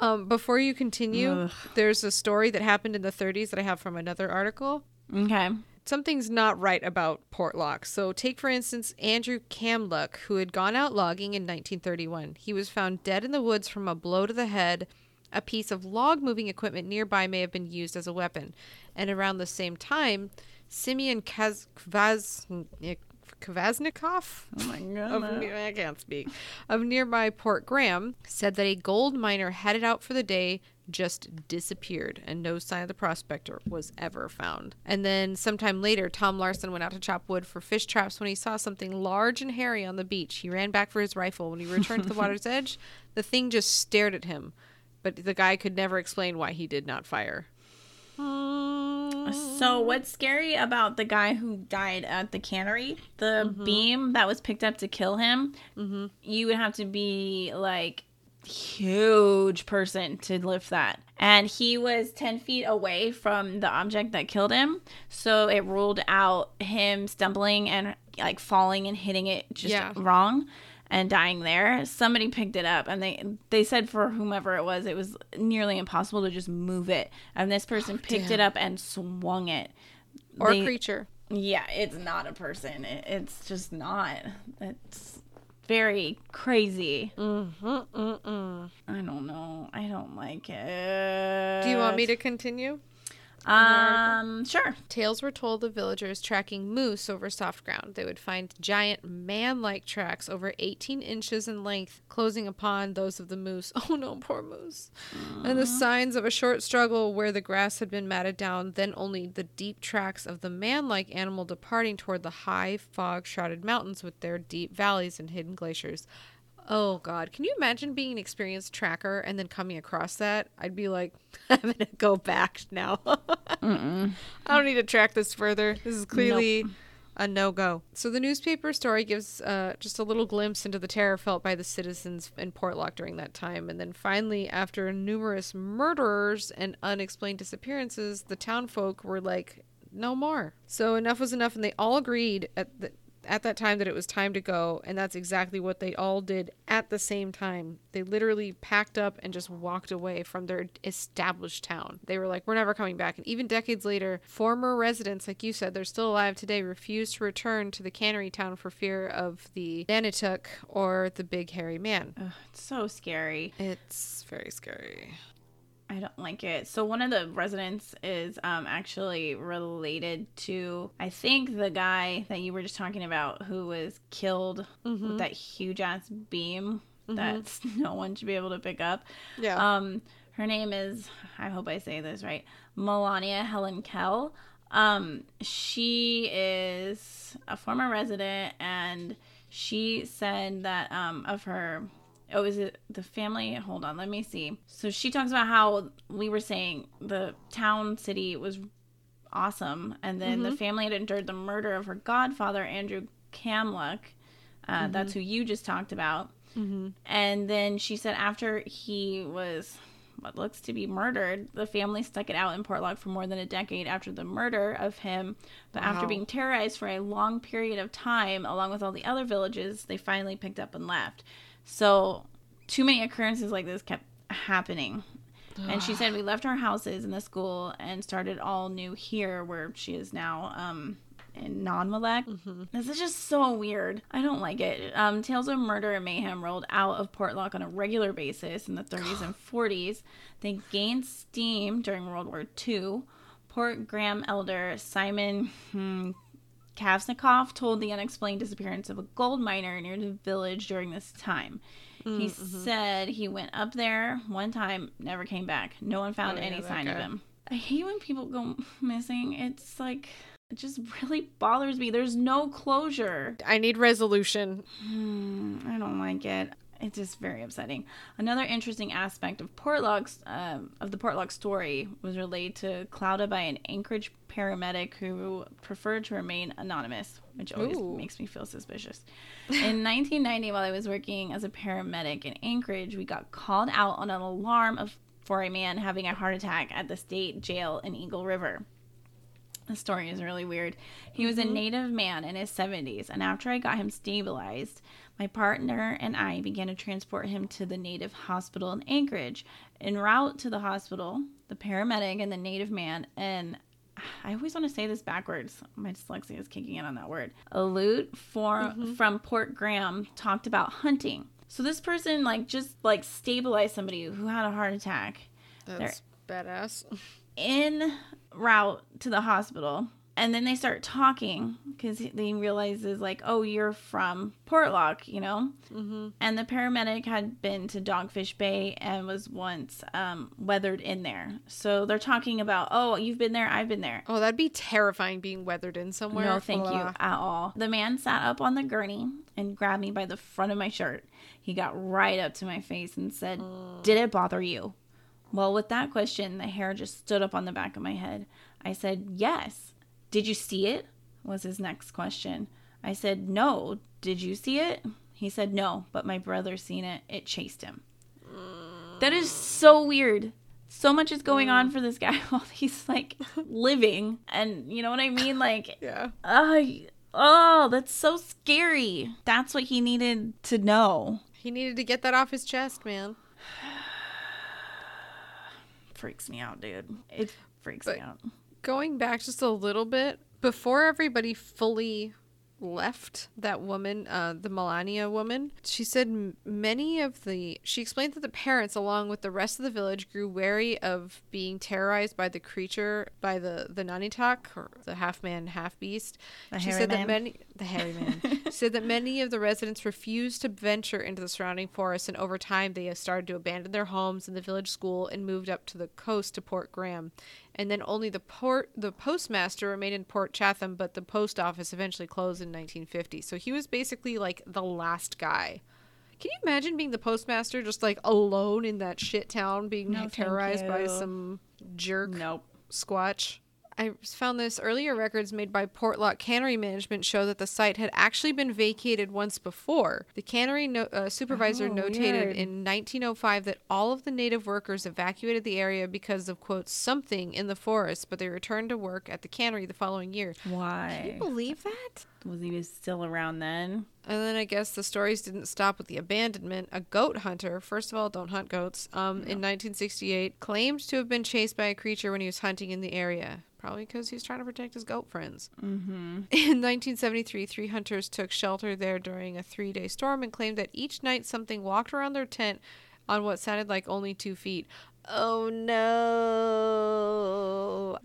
Um, before you continue, there's a story that happened in the 30s that I have from another article.
okay
Something's not right about Portlock. So, take for instance Andrew Kamluck, who had gone out logging in 1931. He was found dead in the woods from a blow to the head. A piece of log moving equipment nearby may have been used as a weapon. And around the same time, Simeon Kaz- Kvaz- Kvasnikov
oh my god
I can't speak of nearby Port Graham said that a gold miner headed out for the day just disappeared and no sign of the prospector was ever found. And then sometime later Tom Larson went out to chop wood for fish traps when he saw something large and hairy on the beach. He ran back for his rifle. When he returned to the water's edge, the thing just stared at him. But the guy could never explain why he did not fire.
So what's scary about the guy who died at the cannery? The mm-hmm. beam that was picked up to kill him. Mm-hmm. You would have to be like huge person to lift that. And he was 10 feet away from the object that killed him. So it ruled out him stumbling and like falling and hitting it just
Yeah.
wrong and dying there. Somebody picked it up and they they said for whomever it was, it was nearly impossible to just move it. And this person picked it up and swung it.
Or
They-
creature.
yeah, it's not a person. It, it's just not. It's very crazy.
Mm-hmm,
I don't know. I don't like it.
Do you want me to continue?
Um, sure.
Tales were told of villagers tracking moose over soft ground. They would find giant man like tracks over 18 inches in length, closing upon those of the moose. Oh no, poor moose. And the signs of a short struggle where the grass had been matted down, then only the deep tracks of the man like animal departing toward the high, fog shrouded mountains with their deep valleys and hidden glaciers. Oh God! Can you imagine being an experienced tracker and then coming across that? I'd be like, I'm gonna go back now. I don't need to track this further. This is clearly a no go. So the newspaper story gives uh, just a little glimpse into the terror felt by the citizens in Portlock during that time, and then finally, after numerous murderers and unexplained disappearances, the townfolk were like, no more. So enough was enough, and they all agreed at the at that time that it was time to go and that's exactly what they all did at the same time. They literally packed up and just walked away from their established town. They were like we're never coming back. And even decades later former residents like you said they're still alive today refuse to return to the cannery town for fear of the Nanituk or the big hairy man.
Ugh, it's so scary.
it's very scary
I don't like it. So one of the residents is um actually related to I think the guy that you were just talking about who was killed with that huge ass beam that no one should be able to pick up.
yeah
Um, her name is I hope I say this right, Melania Helen Kell. Um, she is a former resident, and she said that um of her. Oh, is it the family? Hold on, let me see. So she talks about how we were saying the town city was awesome, and then the mm-hmm. family had endured the murder of her godfather Andrew Kamluck. Uh, mm-hmm. That's who you just talked about. Mm-hmm. And then she said after he was what looks to be murdered, the family stuck it out in Portlock for more than a decade after the murder of him. But after being terrorized for a long period of time, along with all the other villages, they finally picked up and left. So, too many occurrences like this kept happening. And she said we left our houses and the school and started all new here, where she is now. Um, in Nanwalek. This is just so weird. I don't like it. Um, tales of murder and mayhem rolled out of Portlock on a regular basis in the 30s and 40s. They gained steam during World War II. Port Graham elder Simon hmm, Kavsnikov told the unexplained disappearance of a gold miner near the village during this time. He said he went up there one time, never came back. No one found
Oh,
any
that
sign of him. I hate when people go missing. It's like it just really bothers me. There's no closure.
I need resolution
Hmm, I don't like it. It's just very upsetting. Another interesting aspect of Portlock's um, of the Portlock story was relayed to Clouda by an Anchorage paramedic who preferred to remain anonymous, which always
Ooh.
makes me feel suspicious. In 1990, while I was working as a paramedic in Anchorage, we got called out on an alarm of for a man having a heart attack at the state jail in Eagle River. The story is really weird. He was a mm-hmm. native man in his 70s, and after I got him stabilized, my partner and I began to transport him to the native hospital in Anchorage. En route to the hospital, the paramedic and the native man, and I always want to say this backwards. My dyslexia is kicking in on that word. Aleut for, mm-hmm. from Port Graham talked about hunting. So this person like just like stabilized somebody who had a heart attack
That's badass.
en route to the hospital and then they start talking because they realizes like oh you're from portlock you know mm-hmm. and the paramedic had been to dogfish bay and was once um, weathered in there so they're talking about oh you've been there i've been there
Oh, that'd be terrifying being weathered in somewhere.
no, thank you at all. The man sat up on the gurney and grabbed me by the front of my shirt. He got right up to my face and said, Did it bother you? Well, with that question, the hair just stood up on the back of my head. I said, Yes. Did you see it? was his next question. I said, No. Did you see it? He said, No, but my brother seen it. It chased him. That is so weird. So much is going on for this guy while he's like living. And you know what I mean? Like,
Yeah.
uh, oh, that's so scary. That's what he needed to know.
He needed to get that off his chest, man.
Freaks me out, dude. It freaks
But-
me out.
Going back just a little bit, before everybody fully left that woman, uh, the Melania woman, she said many of the. She explained that the parents, along with the rest of the village, grew wary of being terrorized by the creature, by the the Nanitak, or the half man, half beast.
The
she
hairy
said
man?
that many the hairy man She said that many of the residents refused to venture into the surrounding forest, and over time they started to abandon their homes and the village school and moved up to the coast to Port Graham. And then only the port the postmaster remained in Port Chatham, but the post office eventually closed in 1950. So he was basically like the last guy. Can you imagine being the postmaster just like alone in that shit town being
No,
terrorized by some jerk
Nope.
squatch. I found this earlier records made by Portlock Cannery Management show that the site had actually been vacated once before. The cannery no- uh, supervisor
Oh,
notated
weird.
in 1905 that all of the native workers evacuated the area because of quote something in the forest, but they returned to work at the cannery the following year. Why? Can you believe that?
Was he still around then?
And then I guess the stories didn't stop with the abandonment. A goat hunter, first of all, don't hunt goats, um, in 1968 claimed to have been chased by a creature when he was hunting in the area. Probably because he was trying to protect his goat friends. Mm-hmm. In 1973, three hunters took shelter there during a three day storm and claimed that each night something walked around their tent on what sounded like only two feet. Oh no.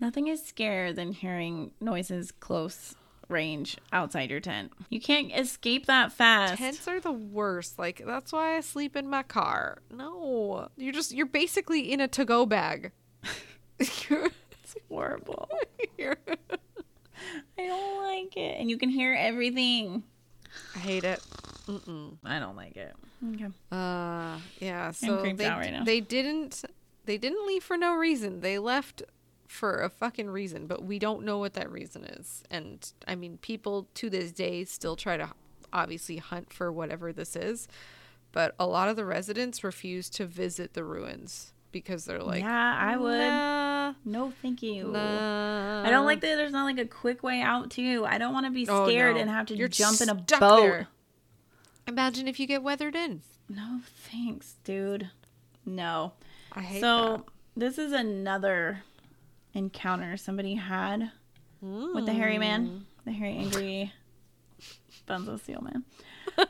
Nothing is scarier than hearing noises close range outside your tent. You can't escape that fast.
Tents are the worst. Like that's why I sleep in my car. No, you're just you're basically in a to-go bag.
It's horrible. I don't like it. And you can hear everything.
I hate it. Mm-mm.
I don't like it. Okay.
Uh, yeah. So they
right
they didn't they didn't leave for no reason. They left for a fucking reason, but we don't know what that reason is. And I mean, people to this day still try to obviously hunt for whatever this is, but a lot of the residents refuse to visit the ruins because they're like,
yeah, I would.
Nah,
No, thank you.
nah.
I don't like that there's not like a quick way out too. I don't want to be
Oh,
scared
no.
and have to
You're
jump in a boat.
there. Imagine if you get weathered in.
No, thanks, dude. No.
I hate
so this is another encounter somebody had with the hairy man, the hairy angry Bunzo Seal man.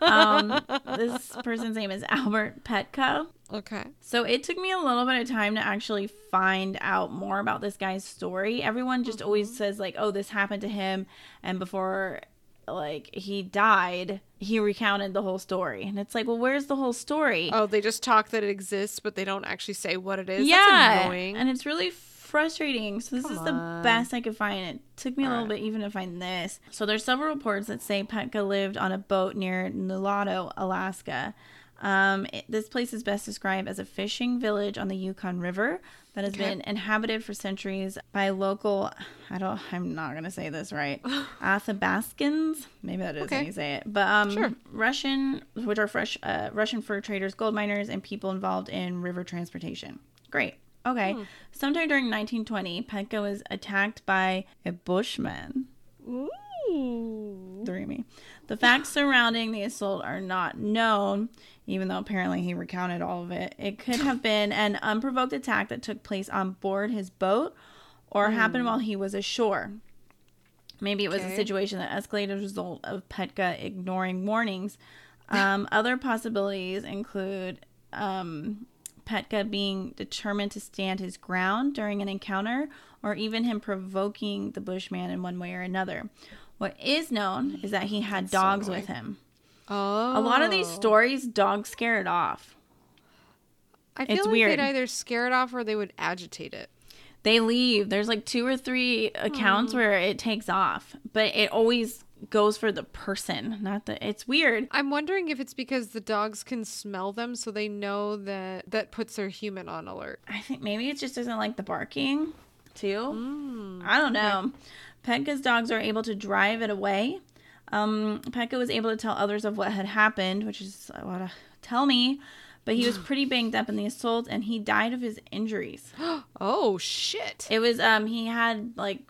Um, this person's name is Albert
Petka. Okay.
So it took me a little bit of time to actually find out more about this guy's story. Everyone just mm-hmm. always says like, "Oh, this happened to him," and before like he died, he recounted the whole story. And it's like, "Well, where's the whole story?"
Oh, they just talk that it exists, but they don't actually say what it is.
yeah,
That's annoying.
and it's really frustrating. So this
Come
is the
on.
best I could find. It took me a little
Alright.
bit even to find this. So there's several reports that say Petka lived on a boat near Nulato, Alaska. Um, it- this place is best described as a fishing village on the Yukon River that has
Okay.
been inhabited for centuries by local. I don't. I'm not gonna say this right. Athabascans. Maybe that is how you say it. But um,
Sure.
Russian, which are fresh uh, Russian fur traders, gold miners, and people involved in river transportation. Great. Okay.
Hmm.
Sometime during 1920, Petka was attacked by a bushman.
Ooh.
Me. The facts surrounding the assault are not known, even though apparently he recounted all of it. It could have been an unprovoked attack that took place on board his boat or happened while he was ashore. Maybe it was a situation that escalated as a result of Petka ignoring warnings. Um, other possibilities include um, Petka being determined to stand his ground during an encounter, or even him provoking the Bushman in one way or another. What is known is that he had dogs with him.
Oh.
A lot of these stories, dogs scare it off.
I feel
it's
like
weird.
they'd either scare it off or they would agitate it.
They leave. There's like two or three accounts where it takes off, but it always goes for the person, not the. It's weird.
I'm wondering if it's because the dogs can smell them, so they know that that puts their human on alert.
I think maybe it just doesn't like the barking, too.
Mm.
I don't know. Petka's dogs are able to drive it away. Um, Petka was able to tell others of what had happened, which is a lot of tell me, but he was pretty banged up in the assault and he died of his injuries.
Oh shit.
It was um he had like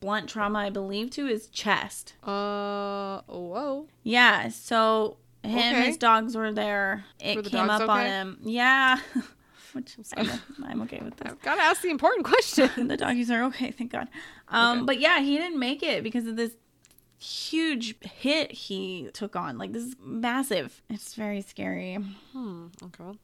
blunt trauma, I believe, to his chest.
Uh whoa.
Yeah, so him,
Okay.
his dogs were there. It
Were the
came up
dogs
on him. Yeah, which I'm, I'm okay with this.
I've got to ask the important question.
the doggies are okay, thank God. Um,
Okay.
but yeah, he didn't make it because of this huge hit he took on. Like this is massive. It's very scary,
hmm. Okay.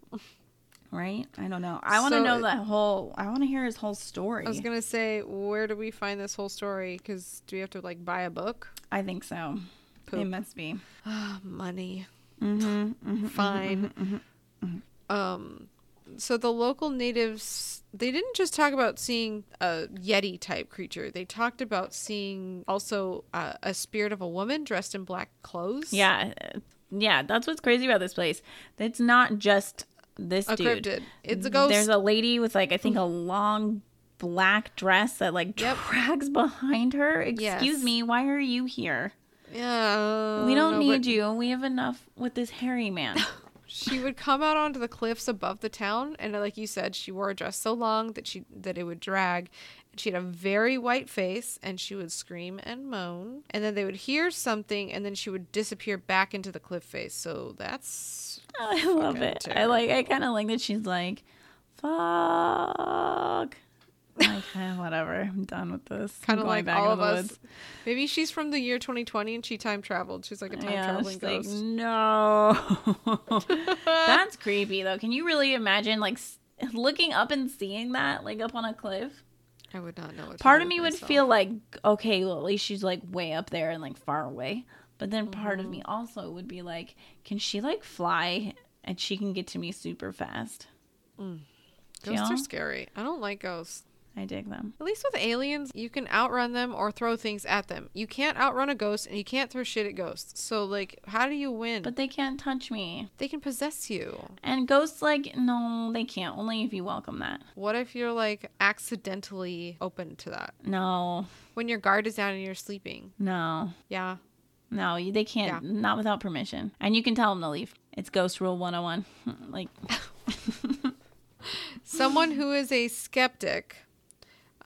right? I don't know. I want to
So
know that whole. I want to hear his whole story.
I was gonna say, where do we find this whole story? Because do we have to like buy a book?
I think so. It must be.
Money.
Mm-hmm, mm-hmm,
Fine. Um. So the local natives, they didn't just talk about seeing a yeti type creature. They talked about seeing also uh, a spirit of a woman dressed in black clothes.
Yeah, yeah. That's what's crazy about this place. It's not just this
a
dude.
cryptid. It's a ghost.
There's a lady with like I think a long black dress that like
Yep.
drags behind her. Excuse
Yes.
me, why are you here?
yeah.
We don't need
but
you. We have enough with this hairy man.
She would come out onto the cliffs above the town, and like you said, she wore a dress so long that she that it would drag. She had a very white face, and she would scream and moan. And then they would hear something, and then she would disappear back into the cliff face. So that's
I love it. I like. I kind of like that she's like, fuck. Like eh, whatever. I'm done with this.
Kind of like all of us.
woods.
Maybe she's from the year 2020 and she time traveled. She's like a time
Yeah,
traveling
she's like,
ghost.
no. That's creepy though. Can you really imagine like looking up and seeing that like up on a cliff?
I would not know what. to
Part of me would
myself.
feel like okay, well at least she's like way up there and like far away. But then part of me
Mm-hmm.
also would be like, can she like fly and she can get to me super fast?
ghosts
Yeah.
are scary. I don't like ghosts.
I dig them.
At least with aliens, you can outrun them or throw things at them. You can't outrun a ghost and you can't throw shit at ghosts. So, like, how do you win?
But they can't touch me.
they can possess you.
And ghosts like no, they can't. Only if you welcome that.
What if you're, like, accidentally open to that?
No.
When your guard is down and you're sleeping.
No.
Yeah.
No, they can't. Not without permission. And you can tell them to leave. It's Ghost Rule 101. like,
Someone who is a skeptic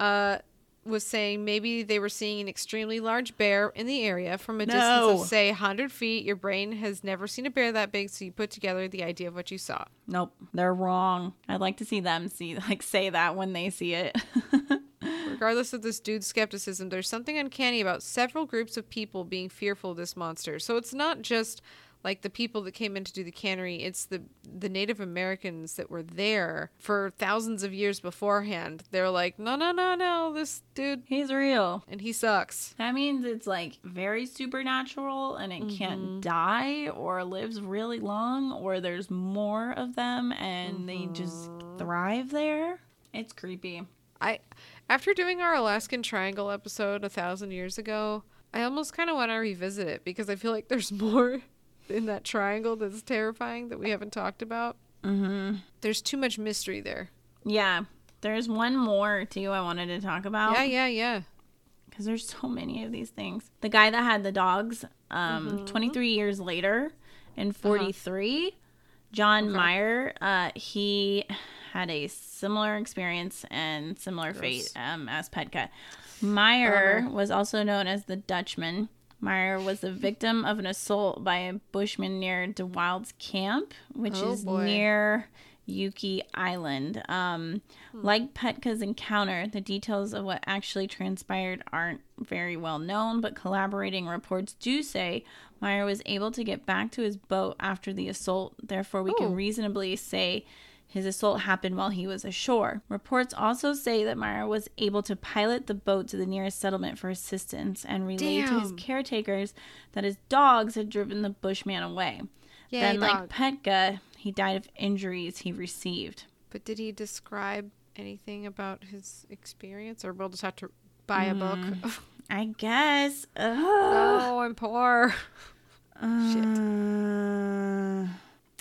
uh, was saying maybe they were seeing an extremely large bear in the area from a distance of, say, 100 feet. Your brain has never seen a bear that big, so you put together the idea of what you saw.
nope, they're wrong. I'd like to see them see, like, say that when they see it.
Regardless of this dude's skepticism, there's something uncanny about several groups of people being fearful of this monster. So it's not just like the people that came in to do the cannery, it's the the Native Americans that were there for thousands of years beforehand. They're like, "No, no, no, no, this dude
He's real.
and he sucks."
That means it's like very supernatural and it can't mm-hmm. die or lives really long or there's more of them and they just mm-hmm. thrive there. It's creepy.
I after doing our Alaskan Triangle episode a thousand years ago, I almost kind of want to revisit it because I feel like there's more in that triangle that's terrifying that we haven't talked about.
Mm-hmm.
There's too much mystery there.
Yeah. There's one more too I wanted to talk about.
Yeah, yeah, yeah.
because there's so many of these things. The guy that had the dogs, um,
Mm-hmm.
23 years later, in 43, John Meyer, uh, he had a similar experience and similar fate um, as Petka. Meyer
Bummer.
was also known as the Dutchman. Meyer was the victim of an assault by a bushman near De Wild's camp, which
Oh,
is
boy.
near Yuki Island. Um,
Hmm.
Like Petka's encounter, the details of what actually transpired aren't very well known, but collaborating reports do say Meyer was able to get back to his boat after the assault. Therefore, we
Oh.
can reasonably say his assault happened while he was ashore. Reports also say that Meyer was able to pilot the boat to the nearest settlement for assistance and relayed to his caretakers that his dogs had driven the bushman away.
Yay,
then, like
dog.
Petka, he died of injuries he received.
But did he describe anything about his experience, or we'll just have to buy a book?
I guess. Ugh.
no, I'm poor.
Uh,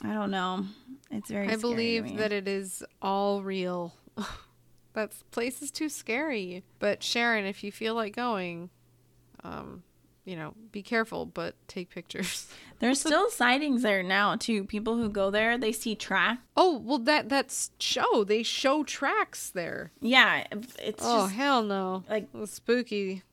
I don't know. It's very.
I
scary to
believe
me.
that it is all real. that place is too scary. But Sharon, if you feel like going, um, you know, be careful, but take pictures.
there's still sightings there now too. People who go there, they see track.
Oh well, that that's show. They show tracks there.
Yeah, it's
oh
just
hell no!
like
spooky.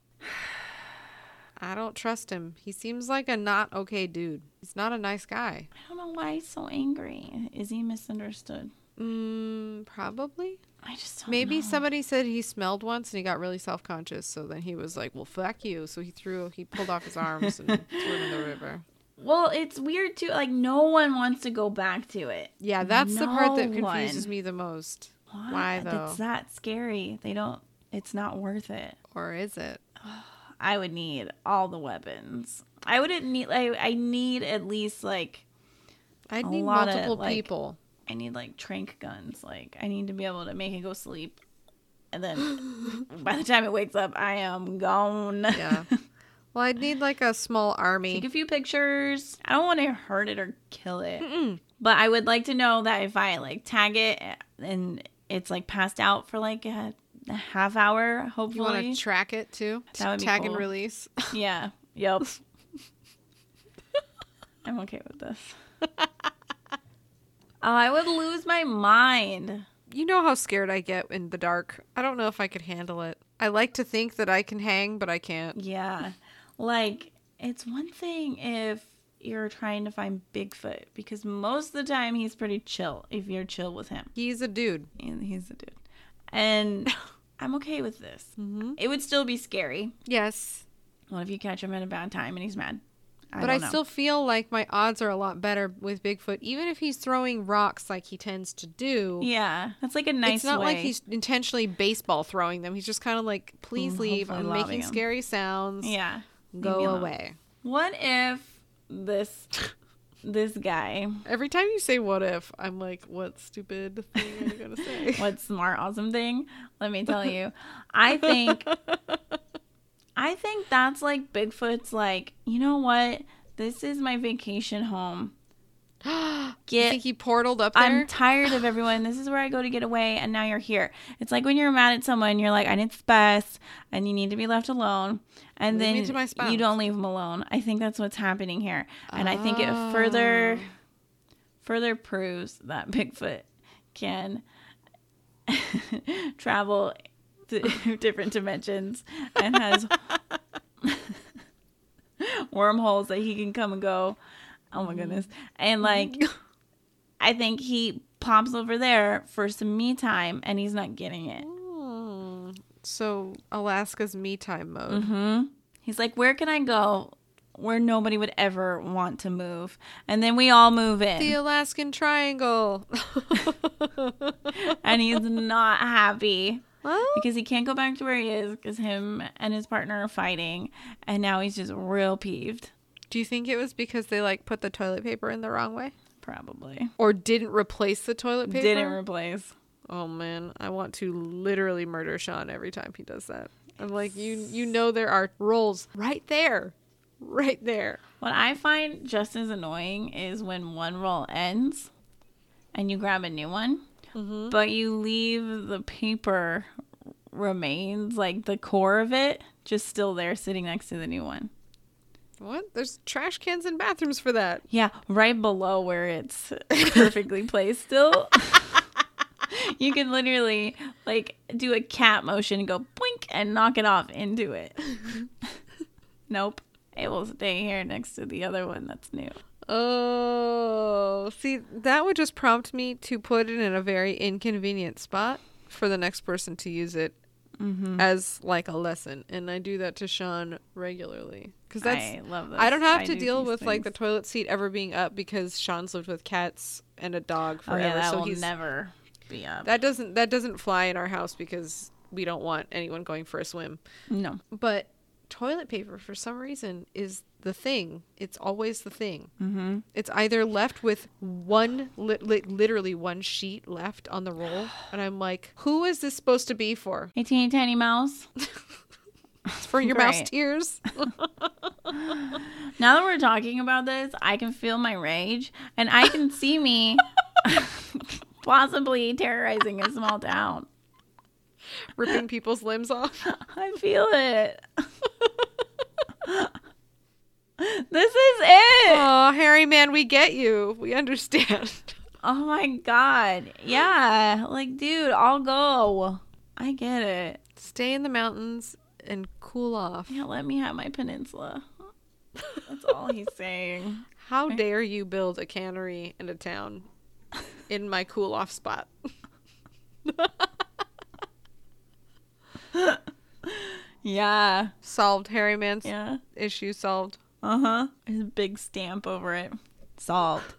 I don't trust him. He seems like a not okay dude. He's not a nice guy.
I don't know why he's so angry. Is he misunderstood?
Mm, probably.
I just don't
Maybe
know.
somebody said he smelled once and he got really self conscious. So then he was like, "Well, fuck you." So he threw, he pulled off his arms and threw him in the river.
Well, it's weird too. Like no one wants to go back to it.
Yeah, that's the part that confuses
one.
me the most.
What?
Why, though?
It's that scary. They don't. It's not worth it.
Or is it?
I would need all the weapons. I wouldn't need. I I need at least like
I'd need
lot of,
multiple
like-
people.
I need like trank guns. Like I need to be able to make it go sleep, and then by the time it wakes up, I am gone.
Yeah. well, I'd need like a small army.
Take a few pictures. I don't want to hurt it or kill it, but I would like to know that if I like tag it and it's like passed out for like a half hour, Hopefully, you
want to track it too?
That would
Tag and release.
yeah. Yep. I'm okay with this. Oh, I would lose my mind.
You know how scared I get in the dark. I don't know if I could handle it. I like to think that I can hang, but I can't.
Yeah. Like, it's one thing if you're trying to find Bigfoot because most of the time he's pretty chill if you're chill with him.
He's a dude.
And he's a dude. And I'm okay with this.
Mm-hmm.
It would still be scary.
Yes.
What if you catch him at a bad time and he's mad? I
but I
know.
still feel like my odds are a lot better with Bigfoot, even if he's throwing rocks like he tends to do.
Yeah. That's like a nice
it's not
way.
like he's intentionally baseball throwing them. He's just kind of like, please
Mm,
leave. I'm making
him.
scary sounds.
Yeah.
Go away.
What if this this guy.
Every time you say what if, I'm like, what stupid thing are you going to say?
what smart awesome thing? Let me tell you. I think i think that's like bigfoot's like you know what? This is my vacation home
you think he portaled up there?
i'm tired of everyone this is where i go to get away and now you're here it's like when you're mad at someone you're like i need space and you need to be left alone and
Leave
then
to my spouse.
you don't leave them alone i think that's what's happening here and i think it further
Oh.
further proves that Bigfoot can travel to different dimensions and has wormholes that he can come and go. Oh my goodness. And like I think he pops over there for some me time and he's not getting it.
Hmm. So Alaska's me time mode.
hmm He's like, Where can I go where nobody would ever want to move? And then we all move in.
The Alaskan Triangle.
and he's not happy
well,
because he can't go back to where he is because him and his partner are fighting and now he's just real peeved
do you think it was because they like put the toilet paper in the wrong way,
probably
or didn't replace the toilet paper?
didn't replace
oh man, I want to literally murder Sean every time he does that. I'm like, you, you know, there are rolls right there. right there.
What I find just as annoying is when one roll ends and you grab a new one,
Mm-hmm.
but you leave the paper remains, like the core of it, just still there sitting next to the new one.
What? There's trash cans in bathrooms for that.
Yeah, right below where it's perfectly placed still. you can literally like do a cat motion and go boink and knock it off into it. nope. It will stay here next to the other one that's new.
Oh, see, that would just prompt me to put it in a very inconvenient spot for the next person to use it
Mm-hmm.
as like a lesson, and I do that to Sean regularly because that's.
I love this.
I don't have to deal with like the toilet seat ever being up because Sean's lived with cats and a dog
Oh
forever,
yeah, that
so
will
he's
never be up.
that doesn't that doesn't fly in our house because we don't want anyone going for a swim.
no.
But toilet paper, for some reason, is the thing. It's always the thing.
Mm-hmm.
It's either left with one, li- li- literally one sheet left on the roll, and I'm like, who is this supposed to be for?
A teeny tiny mouse.
It's for your mouse tears.
Now that we're talking about this, I can feel my rage, and I can see me possibly terrorizing a small town.
ripping people's limbs off.
I feel it. this is it.
Oh, Hairy, man, we get you. We understand.
Oh my god. Yeah. Like, dude, I'll go. I get it.
Stay in the mountains and cool off.
Yeah, let me have my peninsula. That's all he's saying.
How dare you build a cannery in a town in my cool off spot?
Yeah.
Solved. Hairy Man's
Yeah.
issue solved.
Uh huh. There's a big stamp over it. Solved.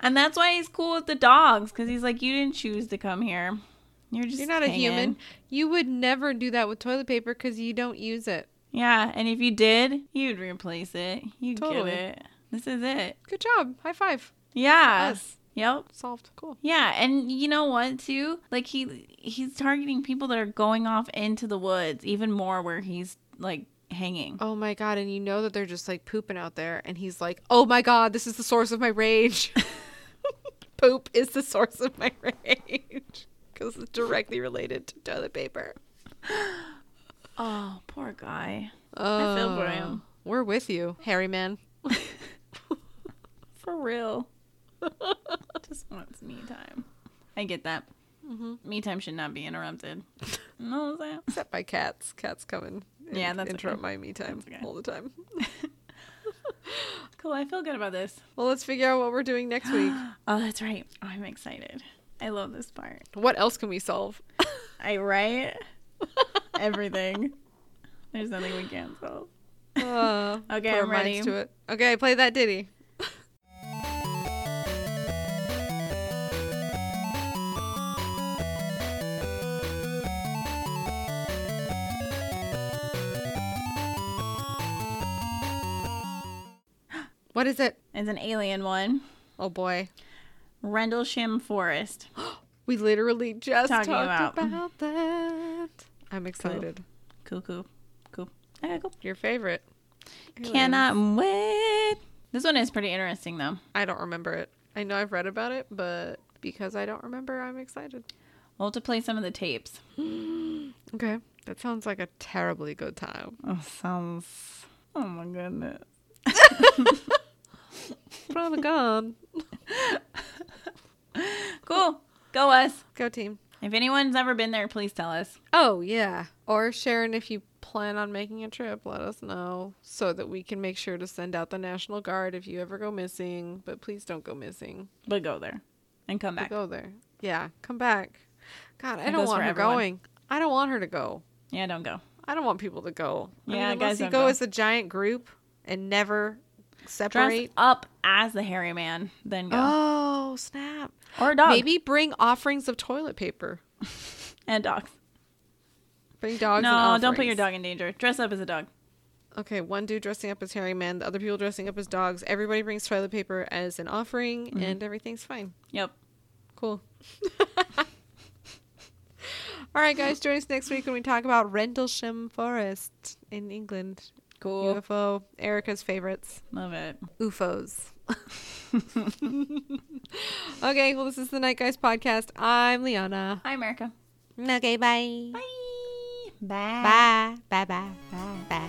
and that's why he's cool with the dogs because he's like, you didn't choose to come here. You're just
You're not a human. You would never do that with toilet paper because you don't use it.
Yeah, and if you did, you'd replace it. You
Totally.
get it. This is it.
Good job. High five.
Yeah.
Us.
Yep.
Solved. Cool.
Yeah, and you know what too? Like he he's targeting people that are going off into the woods even more where he's like hanging.
Oh my god, and you know that they're just like pooping out there and he's like, "Oh my god, this is the source of my rage." Poop is the source of my rage cuz it's directly related to toilet paper.
Oh, poor guy.
Oh,
feel for uh, him.
We're with you, Hairy man.
For real. Just wants me time. I get that. Me time should not be interrupted. no, saying?
Except by cats. Cats come and
Yeah, that's
interrupt
okay.
my me time
okay.
all the time.
Cool. I feel good about this.
Well, let's figure out what we're doing next week.
Oh, that's right. I'm excited. I love this part.
what else can we solve?
I write everything. There's nothing we can't solve.
Uh,
Okay, I'm ready.
To it. Okay, play that ditty. What is it?
It's an alien one.
Oh boy.
Rendlesham Forest.
We literally just
Talking
talked
about-
about, that. I'm excited.
Cool, cool, cool. Okay, cool.
Your favorite.
Cannot wait. This one is pretty interesting, though.
I don't remember it. I know I've read about it, but because I don't remember, I'm excited.
We'll have to play some of the tapes.
Okay. That sounds like a terribly good time.
Oh, sounds. Oh my goodness.
The gun.
Cool. Go us.
Go team.
If anyone's ever been there, please tell us.
Oh, yeah. Or Sharon, if you plan on making a trip, let us know so that we can make sure to send out the National Guard if you ever go missing. But please don't go missing.
But go there and come
But
back.
Go there. Yeah, come back. God, I don't want her
everyone.
going. I don't want her to go.
Yeah, don't go.
I don't want people to go. I
Yeah,
mean, unless
guys
you
don't
go,
go.
as a giant group and never
Dress up as the hairy man, then go.
Oh, snap.
or a dog.
Maybe bring offerings of toilet paper.
And dogs.
Bring dogs
no, don't put your dog in danger. Dress up as a dog.
Okay, one dude dressing up as hairy man, the other people dressing up as dogs. Everybody brings toilet paper as an offering, mm-hmm. and everything's fine.
Yep.
Cool. All All right, guys, join us next week when we talk about Rendlesham Forest in England.
Cool.
UFO, Erica's favorites,
Love it.
UFOs. okay, well, this is the Night Guys podcast. I'm Liana.
Hi, America.
Okay, bye.
Bye. Bye.
Bye. Bye. Bye. Bye. Bye.